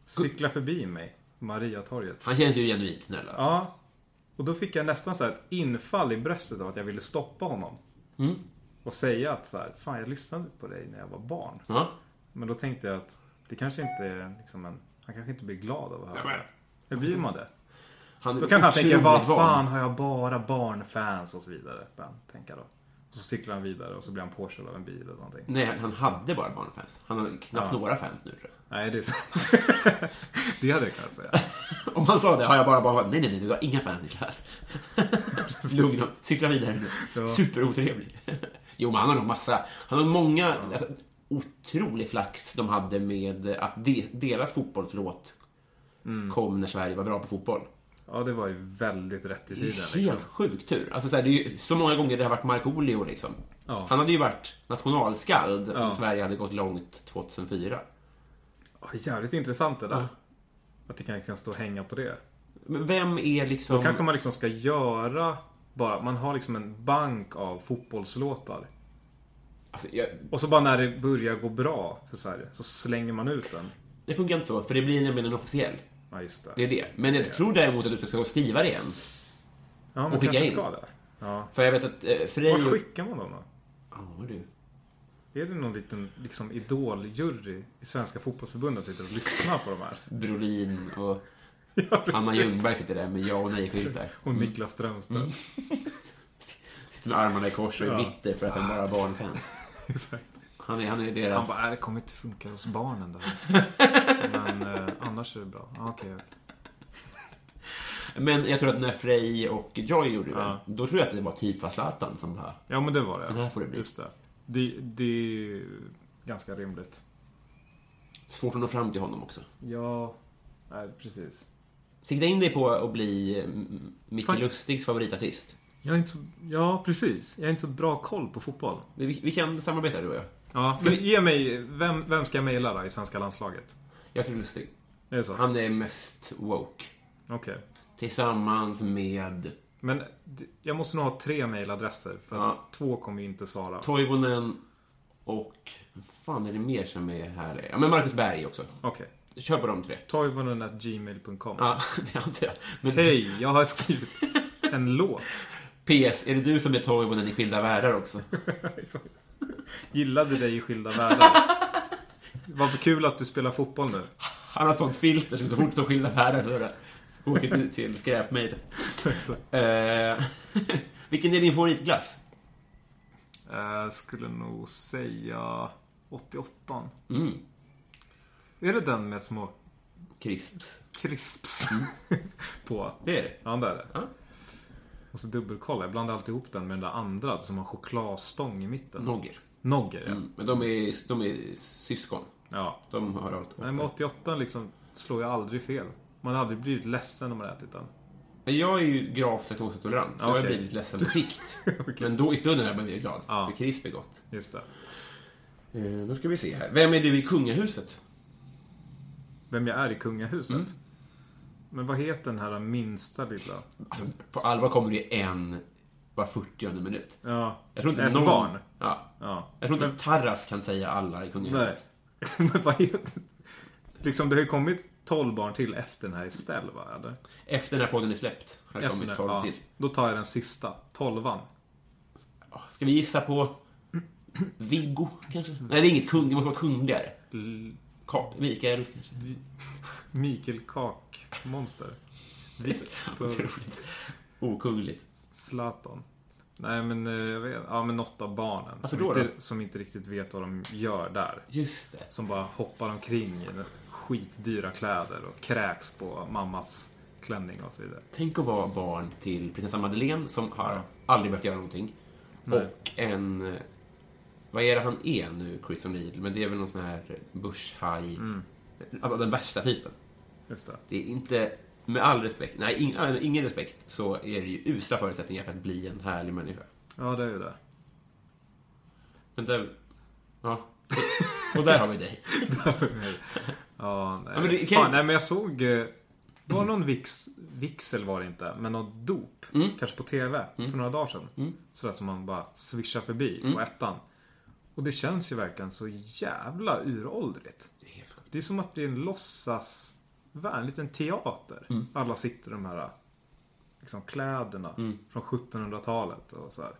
Cykla förbi mig. Mariatorget. Han känns ju genuint snäll. Alltså. Ja. Och då fick jag nästan så här ett infall i bröstet av att jag ville stoppa honom. Och säga att så här, fan jag lyssnade på dig när jag var barn. Ja. Men då tänkte jag att det kanske inte är liksom en... Han kanske inte blir glad av att höra men- det. Eller blir man det? Han Då kanske han tänker, vad fan har jag bara barnfans och så vidare. Han tänka då. Så cyklar han vidare och så blir han påkörd av en bil eller någonting. Nej, han hade bara barnfans. Han har knappt Ja. några fans nu tror jag. Nej, det är sant. det hade jag kunnat säga. Om han sa det har jag bara bara nej, nej, nej, du har inga fans Niklas. Lugn, cykla vidare nu. Ja. Superotrevlig. jo, men han har nog massa. Han har många, alltså, otrolig flax de hade med att de, deras fotbollslåt Mm. kom när Sverige var bra på fotboll. Ja, det var ju väldigt rätt i tiden. Helt Liksom. sjuk tur. Alltså, så, här, det är ju så många gånger det har varit Markoolio liksom. Ja. Han hade ju varit nationalskald Ja. om Sverige hade gått långt 2004. Ja, jävligt intressant det där. Att det kan, kan stå och hänga på det. Men vem är liksom... Då kanske man liksom ska göra bara, man har liksom en bank av fotbollslåtar. Alltså, jag, Och så bara när det börjar gå bra för Sverige så slänger man ut den. det funkar inte så, för det blir nämligen en officiell. Ja, just det. Det är det. Men jag tror däremot att du ska skriva det igen. ja, man och skicka in. ska det. Ja. För jag vet att eh, Frej... Och- skickar man dem då? Ja, du. Är det någon liten liksom, idoljury i Svenska fotbollsförbundet som sitter och lyssnar på de här? Brolin och Ja, precis. Ljungberg sitter där med ja och nej-skyltar. Och Niklas Strömstedt. Sitter med armarna i kors och är Ja. bitter för att han bara har barnfans. Exakt. Han är, han är Han deras... bara, "Äh, det kommer inte funka hos barnen där. Men eh, annars är det bra. Ja, Okej. Men jag tror att när Frej och Joy gjorde det, Ja. då tror jag att det var typ var Zlatan som bara... Ja, men det var det. Den här får det bli. Just det. Det, det är ju ganska rimligt. Svårt att nå fram till honom också. Ja, nej, precis. Sikta in dig på att bli mm, Micke Fan. Lustigs favoritartist. Jag är inte så, ja, precis. Jag har inte så bra koll på fotboll. Vi, vi kan samarbeta du och jag. Ja, men ge mig, vem, vem ska jag mejla då i svenska landslaget? Jag tror Lustig. Är det så? Han är mest woke. Okej. Tillsammans med Men d- jag måste nog ha tre mejladresser. För att Ja. två kommer ju inte svara. Toivonen och... Vad fan är det mer som är här? Ja, men Marcus Berg också. Okej. Kör på de tre. Toivonen.gmail.com Ja, det antar jag. Men Hej, jag har skrivit en låt. PS, är det du som är Toivonen i Skilda Världar också? Gillade dig i skilda världar. Vad kul att du spelar fotboll nu. Han har ett sånt filter som så fort som Skilda Världar så är det åker till, till skräpmejlen. Eh, vilken är din favoritglass? Eh, skulle nog säga 88. Mm, Är det den med små crisps. crisps på? Det är det. Ja, det är det. Ja. Så dubbelkolla. Jag blandar alltid ihop den med den där andra som har chokladstång i mitten. Nogger. Nogger, ja. Mm, men de är, de är syskon. ja. De har allt. Nej, men 88 liksom slår ju aldrig fel. Man har aldrig blivit ledsen om man ätit den. Jag är ju gravt laktosintolerant, så jag har blivit ledsen på sikt. Men då i stunden har jag blivit glad, Ja. för crisp är gott. Just det. Eh, då ska vi se här. Vem är du i kungahuset? Vem jag är i kungahuset. Mm. Men vad heter den här minsta lilla? Alltså, på allvar kommer det en var 40 minut. Ja. Jag tror inte Ett någon... barn. Ja. Ja. Jag tror inte Tarras kan säga alla i Nej. kungahuset. Men vad heter Liksom det har ju kommit 12 barn till efter den här Estelle va? Eller? Efter när podden är släppt har det Efter kommit den- 12 ja. till. Då tar jag den sista. Tolvan. Ska vi gissa på Viggo, kanske? Nej, det är inget kung. Det måste vara kungligare. L- Ka- Mikael? Mikael Kakmonster. Otroligt okungligt. Zlatan. Nej men, eh, jag vet, ja men något av barnen. Varför Som då inte, som inte riktigt vet vad de gör där. Just det. Som bara hoppar omkring i skitdyra kläder och kräks på mammas klänning och så vidare. Tänk att vara barn till prinsessa Madeleine som har Ja. aldrig behövt göra någonting. Nej. Och en... Vad är det han är nu, Chris O'Neill? Men det är väl någon sån här börshaj. Mm. Alltså den värsta typen. Just det. Det är inte, med all respekt, nej ing, äh, ingen respekt, så är det ju usla förutsättningar för att bli en härlig människa. Ja, det är ju det. Men det, ja, Och där har vi dig. ja, nej. Ja, men det kan- Fan, nej, men jag såg... eh, var någon vix, vixel var det inte, men något dop. Mm. Kanske på TV för några dagar sedan. Sådär som man bara swishar förbi Mm. på ettan. Och det känns ju verkligen så jävla uråldrigt. Det är som att det är en låtsasvärld, en liten teater. Mm. Alla sitter i de här liksom, kläderna från 1700-talet och så här.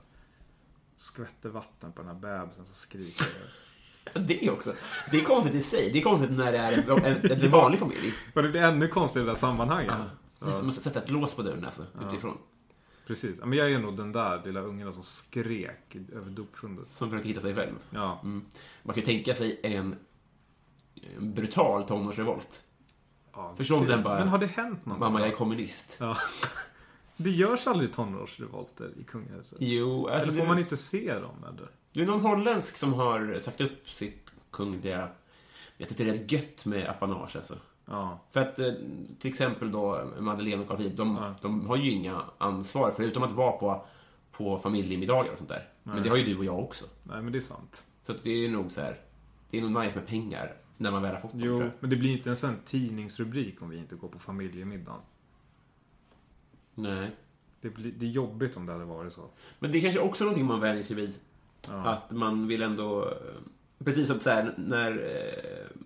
Skvätter vatten på den här bebisen som skriker. Det är också. Det är konstigt i sig. Det är konstigt när det är en, en, en vanlig familj. Och det blir ännu konstigare i det där sammanhanget. Det är som att sätta ett lås på dörren alltså, utifrån. Precis. Men jag är nog den där lilla ungen som skrek över dopfundet. Som försöker hitta sig själv. Ja. Mm. Man kan ju tänka sig en, en brutal tonårsrevolt. ja Förstår om den bara- Men har det hänt någon Mamma, jag är kommunist. Ja. Det görs aldrig tonårsrevolter i kungahuset. Jo, alltså Eller får det, man inte se dem eller? det är någon holländsk som har sagt upp sitt kungliga... Jag tycker det är rätt gött med apanage alltså. Ja. För att eh, till exempel då Madeleine och Carl Philip, de, Ja. de har ju inga ansvar förutom att vara på, på familjemiddagar och sånt där. Men det har ju du och jag också. Nej men det är sant. Så det är nog så här. Det är nog nice med pengar när man väl har fått dem. Jo, men det blir inte en sån tidningsrubrik om vi inte går på familjemiddagen. Nej. Det, blir, det är jobbigt om det hade varit så. Men det är kanske också någonting man vänjer sig vid. Ja. Att man vill ändå... eh, Precis som så här, när eh,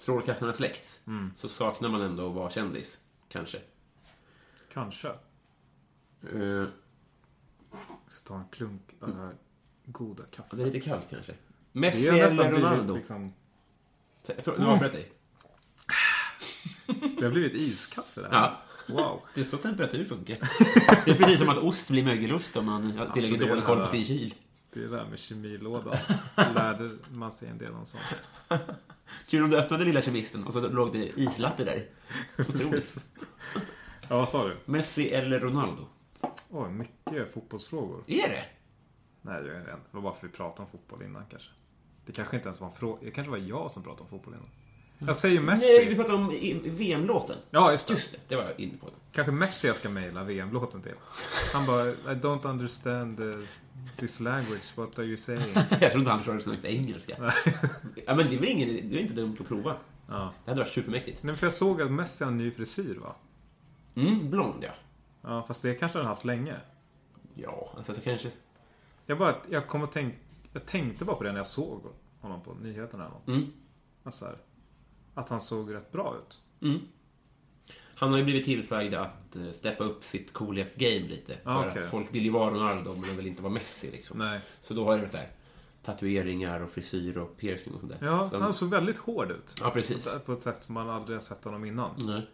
strålkastarna släckts Mm. så saknar man ändå att vara kändis. Kanske. Kanske. Eh, Jag ska ta en klunk av det här goda kaffet. det är lite kallt kanske. Det Messi eller Ronaldo? liksom... Nu avbröt dig. Det har blivit iskaffe där. Ja. Wow. Det är så temperatur funkar. Det är precis som att ost blir mögelost om man tillägger Alltså, det dålig det koll här- på sin kyl. Det är det där med kemilådan. Lärde man sig en del om sånt. Kul om du öppnade lilla kemisten och så låg det islatte där. Otroligt. Ja, vad sa du? Messi eller Ronaldo? Oj, mycket fotbollsfrågor. Är det? Nej, jag är en. Det var bara för att vi pratade om fotboll innan kanske. Det kanske inte ens var en fråga. Det kanske var jag som pratade om fotboll innan. Jag säger Nej, vi Messi. pratade om VM-låten. Ja, just det. Just det, det var jag inne på. Kanske Messi jag ska mejla VM-låten till. Han bara, I don't understand uh, this language. What are you saying? Jag tror inte han förstår att du snackade engelska. ja, men det är väl ingen, det är inte dumt att prova. Ja. Det hade varit supermäktigt. Nej, för jag såg att Messi har en ny frisyr va? Mm, blond ja. Ja, fast det kanske han haft länge. Ja, alltså så kanske... Jag bara, jag kom att tänk, jag tänkte bara på det när jag såg honom på nyheterna eller något. Mm. Alltså här, att han såg rätt bra ut. Mm. Han har ju blivit tillsagd att eh, steppa upp sitt coolhetsgame lite. För Ah, okej. att folk vill ju vara Ronaldo, men de vill inte vara Messi liksom. Nej. Så då har det så här, tatueringar och frisyr och piercing och sånt där. Ja, Så- han såg väldigt hård ut. ja precis. På ett sätt man aldrig har sett honom innan. Nej.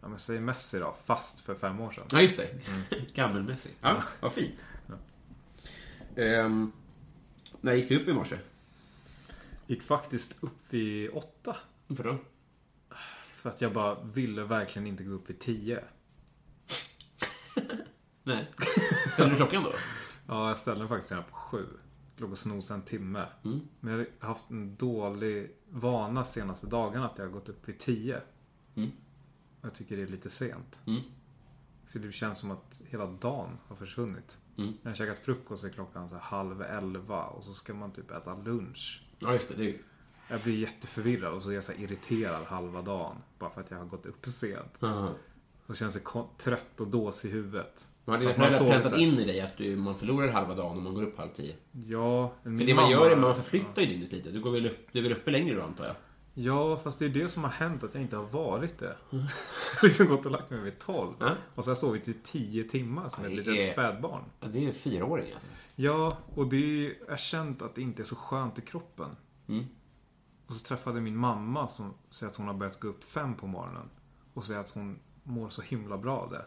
Ja, men säg Messi då, fast för fem år sedan. Ja, just det. Mm. Gammelmässig. Ja, vad fint. Ehm, när gick du upp i morse? Gick faktiskt upp vid åtta. Varför då? För att jag bara ville verkligen inte gå upp vid tio. Nej. Ställde du klockan då? Ja, jag ställde den faktiskt redan på sju. Låg och snosade en timme. Mm. Men jag har haft en dålig vana senaste dagarna att jag har gått upp vid tio. Mm. Jag tycker det är lite sent. Mm. För det känns som att hela dagen har försvunnit. Mm. När jag har käkat frukost är klockan så halv elva och så ska man typ äta lunch. Ja, just det. det är. Jag blir jätteförvirrad och så är jag så irriterad halva dagen. Bara för att jag har gått upp sent. Aha. Och känns jag trött och dåsig i huvudet. Man hade sovit präntat in i dig att du, man förlorar halva dagen om man går upp halv tio. Ja, För det man gör är att man förflyttar ju dygnet lite. Du, går väl upp, du är väl uppe längre då, antar jag? Ja, fast det är det som har hänt att jag inte har varit det. Har liksom gått och lagt mig vid 12. Ja. Och så har jag sovit i 10 timmar som ett litet är- spädbarn. Ja, det är fyraåring alltså. Ja, och det är, jag har känt att det inte är så skönt i kroppen. Mm. Och så träffade min mamma som säger att hon har börjat gå upp fem på morgonen. Och säger att hon mår så himla bra av det.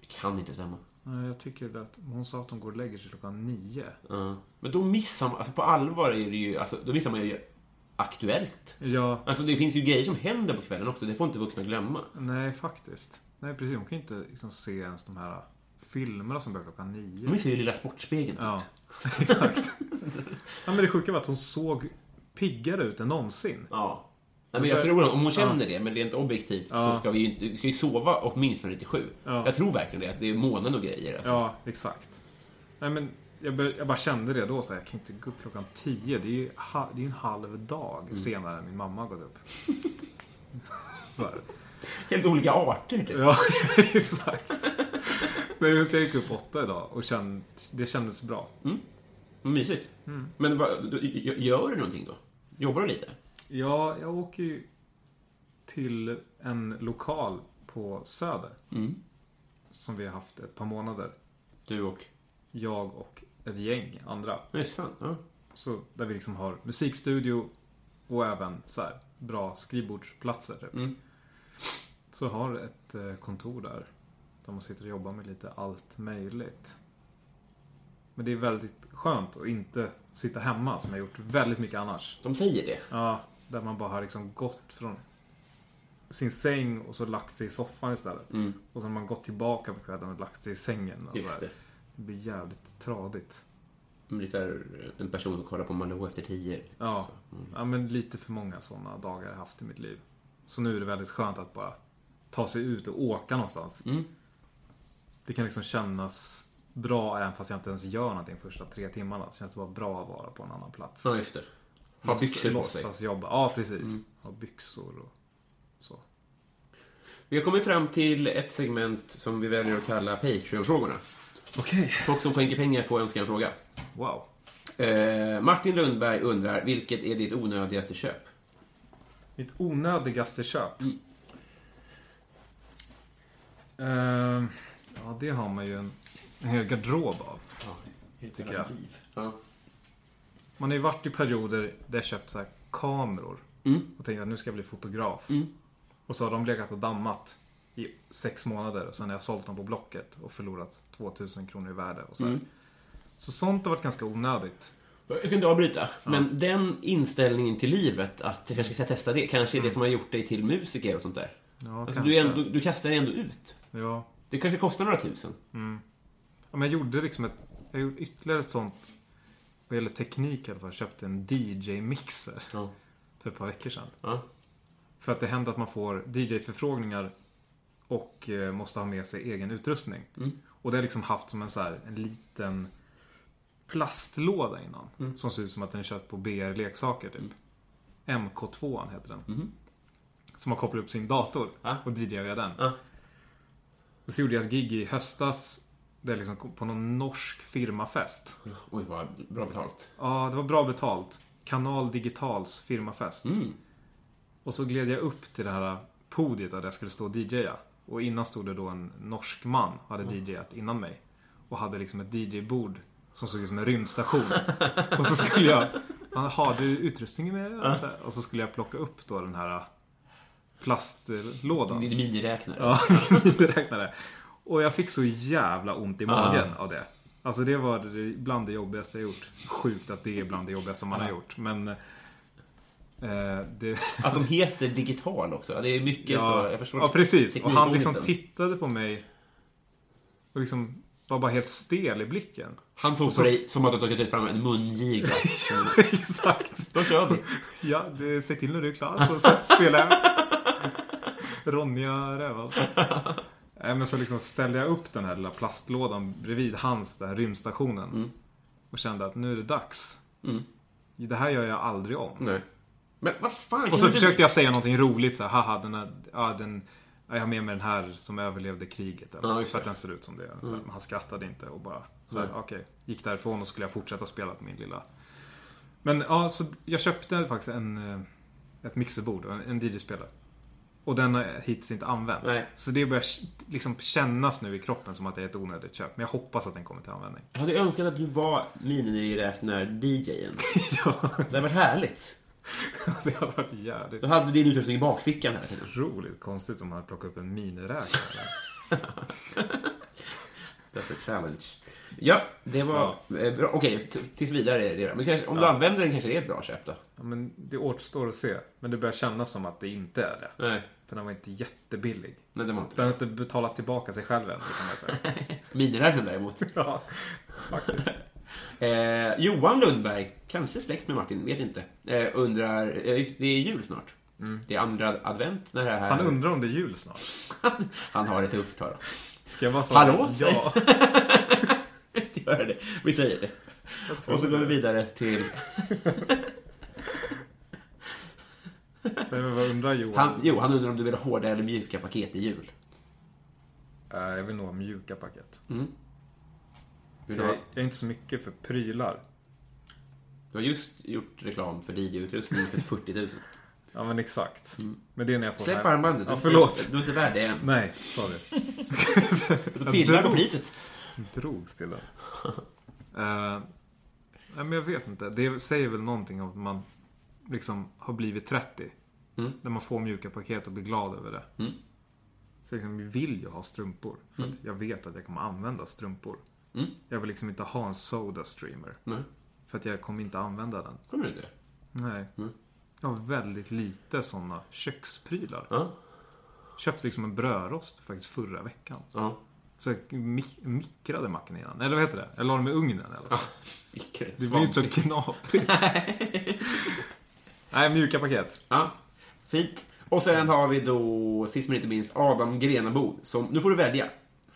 Det kan inte stämma. Nej, Jag tycker att hon sa att hon går och lägger sig klockan nio. Ja. Men då missar man, alltså på allvar är det ju, alltså, då missar man ju aktuellt. Ja, Alltså det finns ju grejer som händer på kvällen också, det får inte vuxna glömma. nej faktiskt. Nej, precis. Hon kan inte liksom se ens de här filmerna som börjar klockan nio. De missar ju Lilla Sportspegeln. Ja, exakt. ja, men det sjuka var att hon såg piggare ut än någonsin. Ja. Nej, men jag tror att om hon känner det, men rent objektivt, så ska vi ju inte, vi ska ju sova åtminstone till sju. Ja. Jag tror verkligen det, att det är månen och grejer. Alltså. Ja, exakt. Nej, men jag, bör, jag bara kände det då, så här, jag kan inte gå upp klockan tio. Det är ju ha, det är en halv dag Mm. senare än min mamma har gått upp. Helt olika arter, typ. Ja, exakt. Nej, jag gick upp åtta idag och kände, det kändes bra. Mysigt. Mm. Men du- gör du någonting då? Jobbar du lite? Ja, jag åker ju till en lokal på Söder. Mm. Som vi har haft ett par månader. Du och... Jag och ett gäng andra. Just sant. Ja. Så där vi liksom har musikstudio och även så här bra skrivbordsplatser. Typ. Mm. Så har ett eh, kontor där. Där man sitter och jobbar med lite allt möjligt. Men det är väldigt skönt att inte sitta hemma som jag gjort väldigt mycket annars. De säger det. Ja, där man bara har liksom gått från sin säng och så lagt sig i soffan istället. Mm. Och så har man gått tillbaka på kvällen och lagt sig i sängen. Och Just det. det blir jävligt tradigt. Lite en person som kollar på Malou efter tio. Ja. Mm. ja, men lite för många sådana dagar har jag haft i mitt liv. Så nu är det väldigt skönt att bara ta sig ut och åka någonstans. Mm. Det kan liksom kännas bra även fast jag inte ens gör någonting första tre timmarna. Så känns det bara bra att vara på en annan plats. Ja, just det. Ha byxor på sig. Låtsas jobba. Ja, precis. Ha byxor och så. Vi har kommit fram till ett segment som vi väljer att kalla Patreon-frågorna. Okej. Folk som i pengar får önska en fråga. Wow. Eh, Martin Lundberg undrar, vilket är ditt onödigaste köp? Mitt onödigaste köp. Mm. Ehm, ja, det har man ju en, en hel garderob av. Ja, Tycker jag. Ja. Man har ju varit i perioder där jag köpt så här kameror. Mm. Och tänkt att nu ska jag bli fotograf. Mm. Och så har de legat och dammat i sex månader. Och sen har jag sålt dem på Blocket och förlorat 2000 kronor i värde. Och så, här. Mm. så sånt har varit ganska onödigt. Jag ska inte avbryta, men den inställningen till livet, att jag kanske ska testa det, kanske är det som har gjort dig till musiker och sånt där. Ja, Alltså, du, är ändå, du kastar dig ändå ut. Ja. Det kanske kostar några tusen. Ja, men jag gjorde liksom ett... Jag gjorde ytterligare ett sånt... Vad gäller teknik i alla fall. Jag köpte en DJ-mixer Ja. för ett par veckor sedan. Ja. För att det händer att man får DJ-förfrågningar och eh, måste ha med sig egen utrustning. Mm. Och det har liksom haft som en så här, en liten plastlåda innan. Mm. Som ser ut som att den är köpt på BR Leksaker typ. MK2 heter den. Mhm. Som man kopplar upp sin dator Ja. och DJar via den. Ja. Och så gjorde jag ett gig i höstas. Där liksom på någon norsk firmafest. Oj, vad bra betalt. Ja, det var bra betalt. Kanal Digitals firmafest. Mm. Och så gled jag upp till det här podiet där jag skulle stå och DJa. Och innan stod det då en norsk man, hade DJat innan mig. Och hade liksom ett DJ-bord som såg ut som en rymdstation. och så skulle jag, "Ja, har du utrustningen med dig?" Och så, här. och så skulle jag plocka upp då den här plastlådan. Miniräknare. Ja, miniräknare. Och jag fick så jävla ont i magen av det. Alltså det var det, bland det jobbigaste jag gjort. Sjukt att det är bland det jobbigaste man har gjort. Men... Eh, det, Att de heter digital också. Det är mycket så. Jag förstår ja, precis. Och han liksom tittade på mig och liksom var bara helt stel i blicken. Han såg så- på dig som att du tagit fram en mungiga. Exakt. Då kör vi. Ja, det, säg till när du är klar så så spelar jag. Ronja Rövarl. Men så liksom ställde jag upp den här lilla plastlådan bredvid hans, den här rymdstationen. Och kände att nu är det dags. Mm. Det här gör jag aldrig om. Nej. Men vad fan. Och så försökte jag säga någonting roligt så här, haha, den här, ja, den, ja, jag har med mig den här som överlevde kriget. Eller just för att den ser ut som det. Så här, men han skrattade inte och bara, så här, Nej. okej. Gick därifrån och skulle jag fortsätta spela på min lilla. Men ja, så jag köpte faktiskt en, eh, ett mixerbord, en, en DJ-spelare. Och den har jag hittills inte använt. Nej. Så det börjar liksom kännas nu i kroppen som att det är ett onödigt köp. Men jag hoppas att den kommer till användning. Jag hade önskat att du var miniräknar-DJen. ja, Det hade varit härligt. det har varit jävligt Du hade din utrustning i bakfickan här. otroligt konstigt om man hade plockat upp en miniräknare. That's a challenge. Ja, det var eh, bra. Okej, tills vidare är det det. Men kanske, om du använder den kanske det är ett bra köp då? Ja, men det återstår att se. Men det börjar kännas som att det inte är det. Nej, För den var inte jättebillig. nej det var inte Den har inte betalat tillbaka sig själv än. Miniräknaren däremot. ja, faktiskt. Eh, Johan Lundberg, kanske släkt med Martin, vet inte. Eh, undrar, eh, det är jul snart. Det är andra advent när det här... Han undrar om det är jul snart. Han har det tufft, hör Ska jag bara svara? Hallå? Ja. göra det. Vi säger det. Och så går vi vidare till... Men vad undrar Johan? Han, jo, han undrar om du vill ha hårda eller mjuka paket i jul. Äh, jag vill nog ha mjuka paket. Mm. Vill du, Jag, ha, jag är inte så mycket för prylar. du har just gjort reklam för DJ-utrustning för 40 000. Ja men exakt. Men det är när jag får Släpp armbandet. Ja, förlåt. Du är inte värd det än. Nej, sorry. Du pillar på priset. Drogs till det. Eh, nej men jag vet inte. Det säger väl någonting om att man liksom har blivit 30. Mm. När man får mjuka paket och blir glad över det. Mm. Så liksom, jag vill ju ha strumpor. För att jag vet att jag kommer använda strumpor. Mm. Jag vill liksom inte ha en soda streamer. Nej, För att jag kommer inte använda den. kommer du inte? Nej. Mm. Jag har väldigt lite sådana köksprylar. Ja. Köpte liksom en brödrost faktiskt förra veckan. Ja. Så jag mik- mikrade mackan innan. Eller vad heter det? Jag la den i ugnen eller? ja. Det blir inte så knaprigt. Nej, mjuka paket. Ja, fint. Och sen har vi då, sist men inte minst, Adam Grenabo. Som, nu får du välja.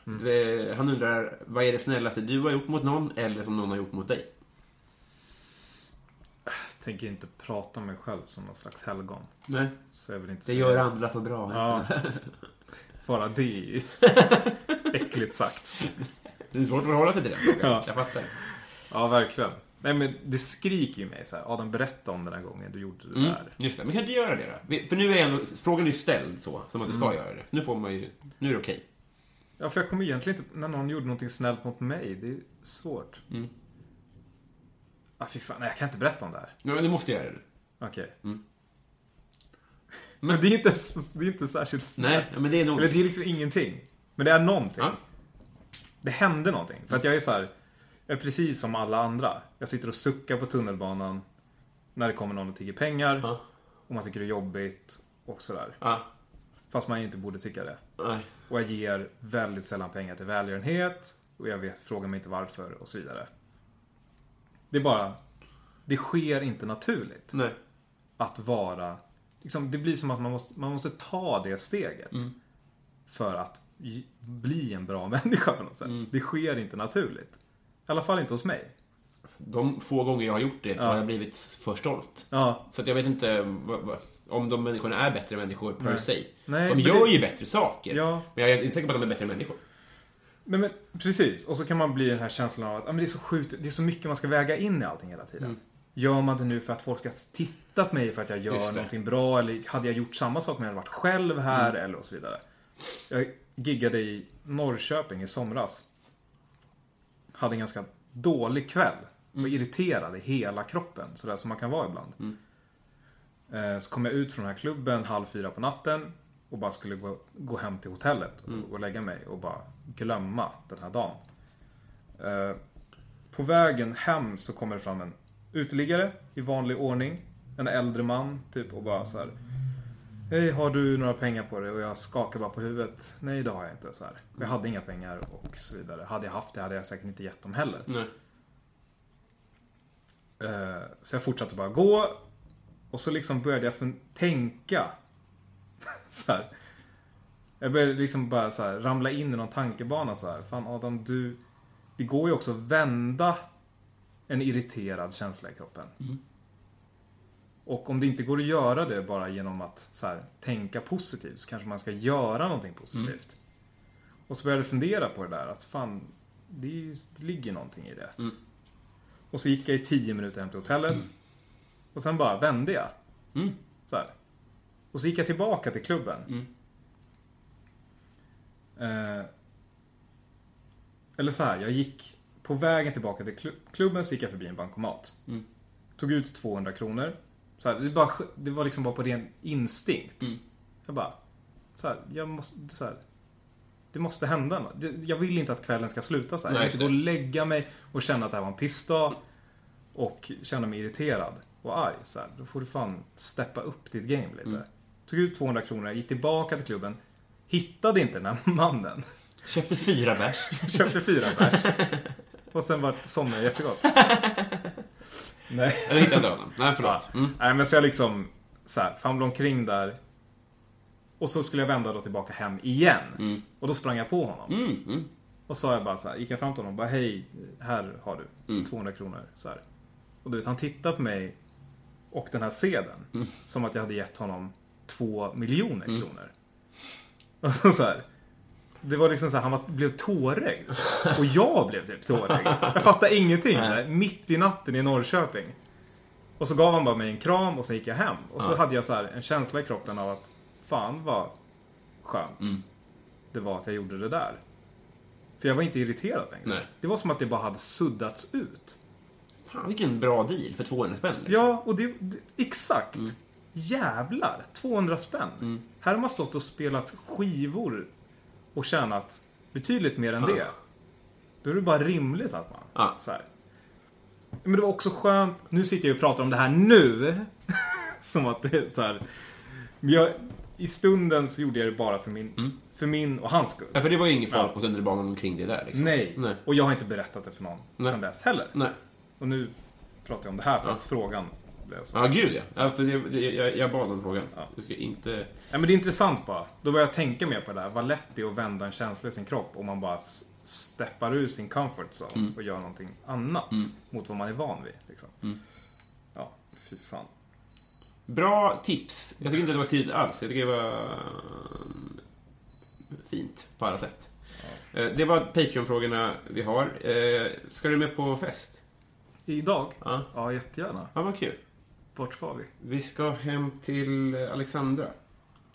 Du, Han undrar, vad är det snällaste du har gjort mot någon eller som någon har gjort mot dig? Jag tänker inte prata om mig själv som någon slags helgon. Nej. Så jag vill inte Det gör andra så bra. Ja. Bara det är ju äckligt sagt. Det är svårt att förhålla sig till den frågan. Ja. Jag fattar. Ja, verkligen. Nej, men det skriker ju mig så här. Adam, berätta om den här gången du gjorde det Mm, där. just det. Men kan du göra det då? För nu är ändå, frågan är ju ställd så, som att du ska Mm. göra det. Nu får man ju, nu är det okej. Ja, för jag kommer egentligen inte... När någon gjorde någonting snällt mot mig, det är svårt. Mm. Ah, fy fan. Nej, jag kan inte berätta om det här. Ja, men du måste göra det. Okej. Mm. Men det är, inte, det är inte särskilt snällt. Nej, men det är nog... Eller det är liksom ingenting. Men det är någonting. Ja. Det hände någonting. För att jag är så här. Jag är precis som alla andra. Jag sitter och suckar på tunnelbanan. När det kommer någon och tigger pengar. Ja. Och man tycker det är jobbigt. Och sådär. Ja. Fast man inte borde tycka det. Nej. Och jag ger väldigt sällan pengar till välgörenhet. Och jag vet, frågar mig inte varför och så vidare. Det är bara. Det sker inte naturligt. Nej. Att vara. Liksom, det blir som att man måste, man måste ta det steget. Mm. För att bli en bra människa på något sätt. Mm. Det sker inte naturligt. I alla fall inte hos mig. De få gånger jag har gjort det så Ja. har jag blivit för stolt. Ja, Så att jag vet inte om de människorna är bättre människor per Nej. se. Nej, de gör det- ju bättre saker. Ja. Men jag är inte säker på att de är bättre människor. men, men precis. Och så kan man bli den här känslan av att ah, men det är så sjukt. Det är så mycket man ska väga in i allting hela tiden. Mm. Gör man det nu för att folk ska titta på mig för att jag gör någonting bra? Eller hade jag gjort samma sak om jag hade varit själv här? Mm. Eller och så vidare. Jag giggade i Norrköping i somras. Hade en ganska dålig kväll. Var irriterad i hela kroppen. Sådär som man kan vara ibland. Mm. Eh, Så kom jag ut från den här klubben halv fyra på natten. Och bara skulle gå, gå hem till hotellet och, Mm. och lägga mig och bara glömma den här dagen. Eh, På vägen hem så kommer det fram en uteliggare i vanlig ordning. En äldre man typ och bara så här. Hej, har du några pengar på dig? Och jag skakar bara på huvudet. Nej, det har jag inte. Så här. Jag hade inga pengar och så vidare. Hade jag haft det hade jag säkert inte gett dem heller. Nej. Eh, Så jag fortsatte bara gå. Och så liksom började jag fun- tänka. så här. Jag började liksom bara så här, ramla in i någon tankebana så här. Fan Adam, du... Det går ju också att vända en irriterad känsla i kroppen. Och om det inte går att göra det bara genom att så här, tänka positivt så kanske man ska göra någonting positivt. Och så började jag fundera på det där att fan, det, ju- det ligger någonting i det. Mm. Och så gick jag i tio minuter hem till hotellet. Och sen bara vände jag. Mm. Så här. Och så gick jag tillbaka till klubben. Mm. Eh, eller så här, jag gick på vägen tillbaka till klu- klubben så gick jag förbi en bankomat. Mm. Tog ut 200 kronor. Så här, det, bara, det var liksom bara på ren instinkt. Mm. Jag bara, så här, jag måste, så här, det måste hända. Det- Jag vill inte att kvällen ska sluta så här. Nej, jag måste gå och lägga mig och känna att det här var en pissdag. Och känna mig irriterad och arg. Så här, då får du fan steppa upp ditt game lite. Mm. Tog ut 200 kronor, gick tillbaka till klubben. Hittade inte den här mannen. Köpte fyra bärs. Köpte fyra bärs. Och sen var somnade jag jättegott. Nej. Eller hittade inte honom. Nej, förlåt. Mm. Nej men så jag liksom så här, famlade omkring där. Och så skulle jag vända då tillbaka hem igen. Mm. Och då sprang jag på honom. Mm. Mm. Och sa jag bara så här, gick jag fram till honom och bara hej, här har du 200 kronor. Så här. Och du vet, han tittade på mig och den här sedeln. Som att jag hade gett honom två miljoner kronor. Och så, så här. Det var liksom så här, han var, blev tårögd. Och jag blev typ tårögd. Jag fattade ingenting. Där, mitt i natten i Norrköping. Och så gav han bara mig en kram och sen gick jag hem. Och så hade jag så här en känsla i kroppen av att fan vad skönt det var att jag gjorde det där. För jag var inte irriterad längre. Nej. Det var som att det bara hade suddats ut. Fan vilken bra deal för 200 spänn. liksom. Ja, och det, det exakt. Jävlar, 200 spänn. Här har man stått och spelat skivor och tjänat betydligt mer än det. Då är det bara rimligt att man... Ja. Så här. Men det var också skönt. Nu sitter jag och pratar om det här nu. Som att det är så här. Men jag, I stunden så gjorde jag det bara för min, för min och hans skull. Ja, för det var ju inget folk Ja. på tunnelbanan omkring det där. Liksom. Nej. Nej. Och jag har inte berättat det för någon Nej. sedan dess heller. Nej. Och nu pratar jag om det här för att frågan blev så. Ja, gud ja. Alltså, det, jag, jag bad om frågan. Ja. Du ska inte... Ja, men det är intressant bara. Då börjar jag tänka mer på det där. Vad lätt det är att vända en känsla i sin kropp om man bara steppar ur sin comfort zone Mm. och gör någonting annat mot vad man är van vid. Liksom. Mm. Ja, fy fan. Bra tips. Jag tycker inte att det var skrivet alls. Jag tycker det var mm, fint på alla sätt. Eh, Det var Patreon-frågorna vi har. Eh, Ska du med på fest? Idag? Ja. Ja, jättegärna. Ja, vad kul. Vart ska vi? Vi ska hem till Alexandra.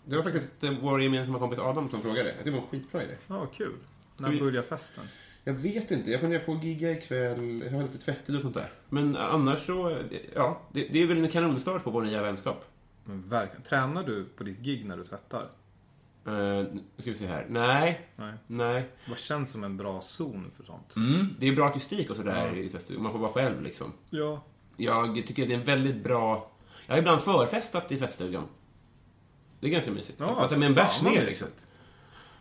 Det var faktiskt eh, vår gemensamma kompis Adam som frågade. Det var en skitbra idé. Ja, kul. När Vi- börjar festen? Jag vet inte. Jag funderar på att gigga ikväll. Jag har lite tvättid och sånt där. Men annars så, ja. Det, det är väl en kanonstart på vår nya vänskap. Men verkligen. Tränar du på ditt gig när du tvättar? Uh, ska vi se här. Nej, Nej. nej. Vad känns som en bra zon för sånt? Mm, det är bra akustik och sådär Ja. i tvättstugan. Man får vara själv liksom. Ja. Jag tycker att det är en väldigt bra... Jag har ibland förfestat i tvättstugan. Det är ganska mysigt. Ja, man tar med en bärs ner liksom.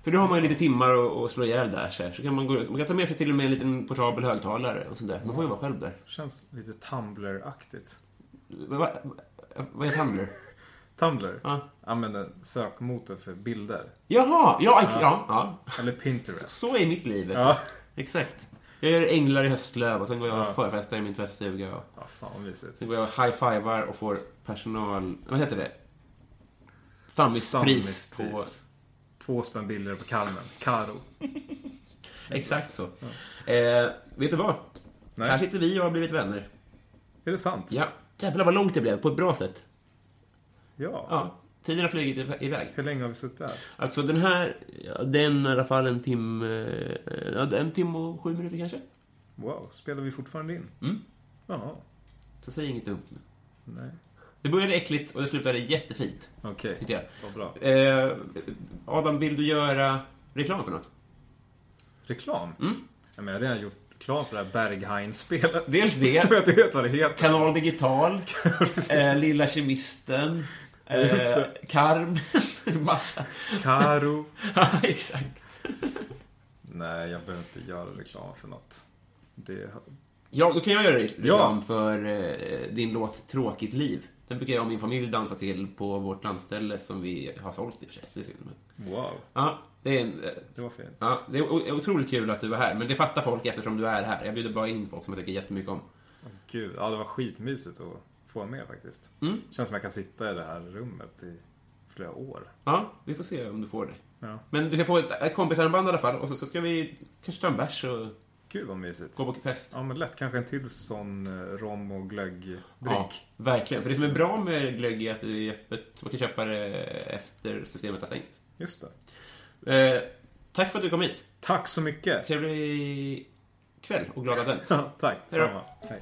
För då har man ju lite timmar att att slå ihjäl där. Så, här. så kan man, gå, man kan ta med sig till och med en liten portabel högtalare och sånt där. Man får ju vara själv där. Känns lite Tumblr-aktigt. Vad va, vad är Tumblr? Tumblr? Ja. Använder sökmotor för bilder. Jaha! Ja, ja. ja. Eller Pinterest. Så är mitt liv. Ja. Exakt. Jag gör änglar i höstlöv och sen går jag och Ja. förfestar i min tvättstuga. Och Ja, fan vad mysigt. sen går jag och high-fivar och får personal... Vad heter det? Stammispris på... Två spänn billigare på Carmen. Karo. Exakt så. Eh, vet du vad? Nej. Här sitter vi och har blivit vänner. Är det sant? Ja. Jävlar vad långt det blev, på ett bra sätt. Ja. Ja. Tiden har flugit iv- iväg. Hur länge har vi suttit här? Alltså den här, ja, den i alla fall en timme, ja, en timme och sju minuter kanske. Wow, spelar vi fortfarande in? Mm. Jaha. Så säg inget dumt nu. Nej. Det började äckligt och det slutade jättefint, Okej. jag. Vad bra. Eh, Adam, vill du göra reklam för något? Reklam? Mm. Ja, men jag har redan gjort klart för det här Berghain-spelet. Dels det. Så jag inte vet vad det heter. Kanal Digital, eh, Lilla Kemisten, eh. Karm, massa. Karo. Ja, exakt. Nej, jag behöver inte göra reklam för något. Det... Ja, då kan jag göra reklam Ja. för eh, din låt Tråkigt liv. Den brukar jag och min familj dansa till på vårt landställe som vi har sålt i och för sig. Wow, Ja, det är, en, eh, det var fint. ja, det är otroligt kul att du var här, men det fattar folk eftersom du är här. Jag bjuder bara in folk som jag tycker jättemycket om. Gud, ja det var skitmysigt att få vara med faktiskt. Mm. Känns som jag kan sitta i det här rummet i flera år. Ja, vi får se om du får det. Ja. Men du kan få ett, kompisarmband i alla fall och så, ska vi kanske ta en bärs och Gud vad mysigt. gå på fest. Ja men lätt, kanske en till sån eh, rom och glöggdrink. Ja, verkligen. För det som är bra med glögg är att det är öppet. Man kan köpa det efter systemet har stängt. Just det. Eh, tack för att du kom hit. Tack så mycket. Trevlig kväll och glad advent. Tack, samma. Hej.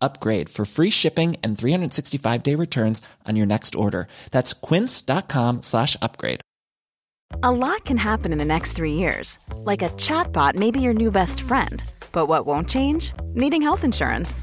upgrade for free shipping and 365 day returns on your next order. That's quince.com slash upgrade. A lot can happen in the next three years. Like a chatbot may be your new best friend. But what won't change? Needing health insurance.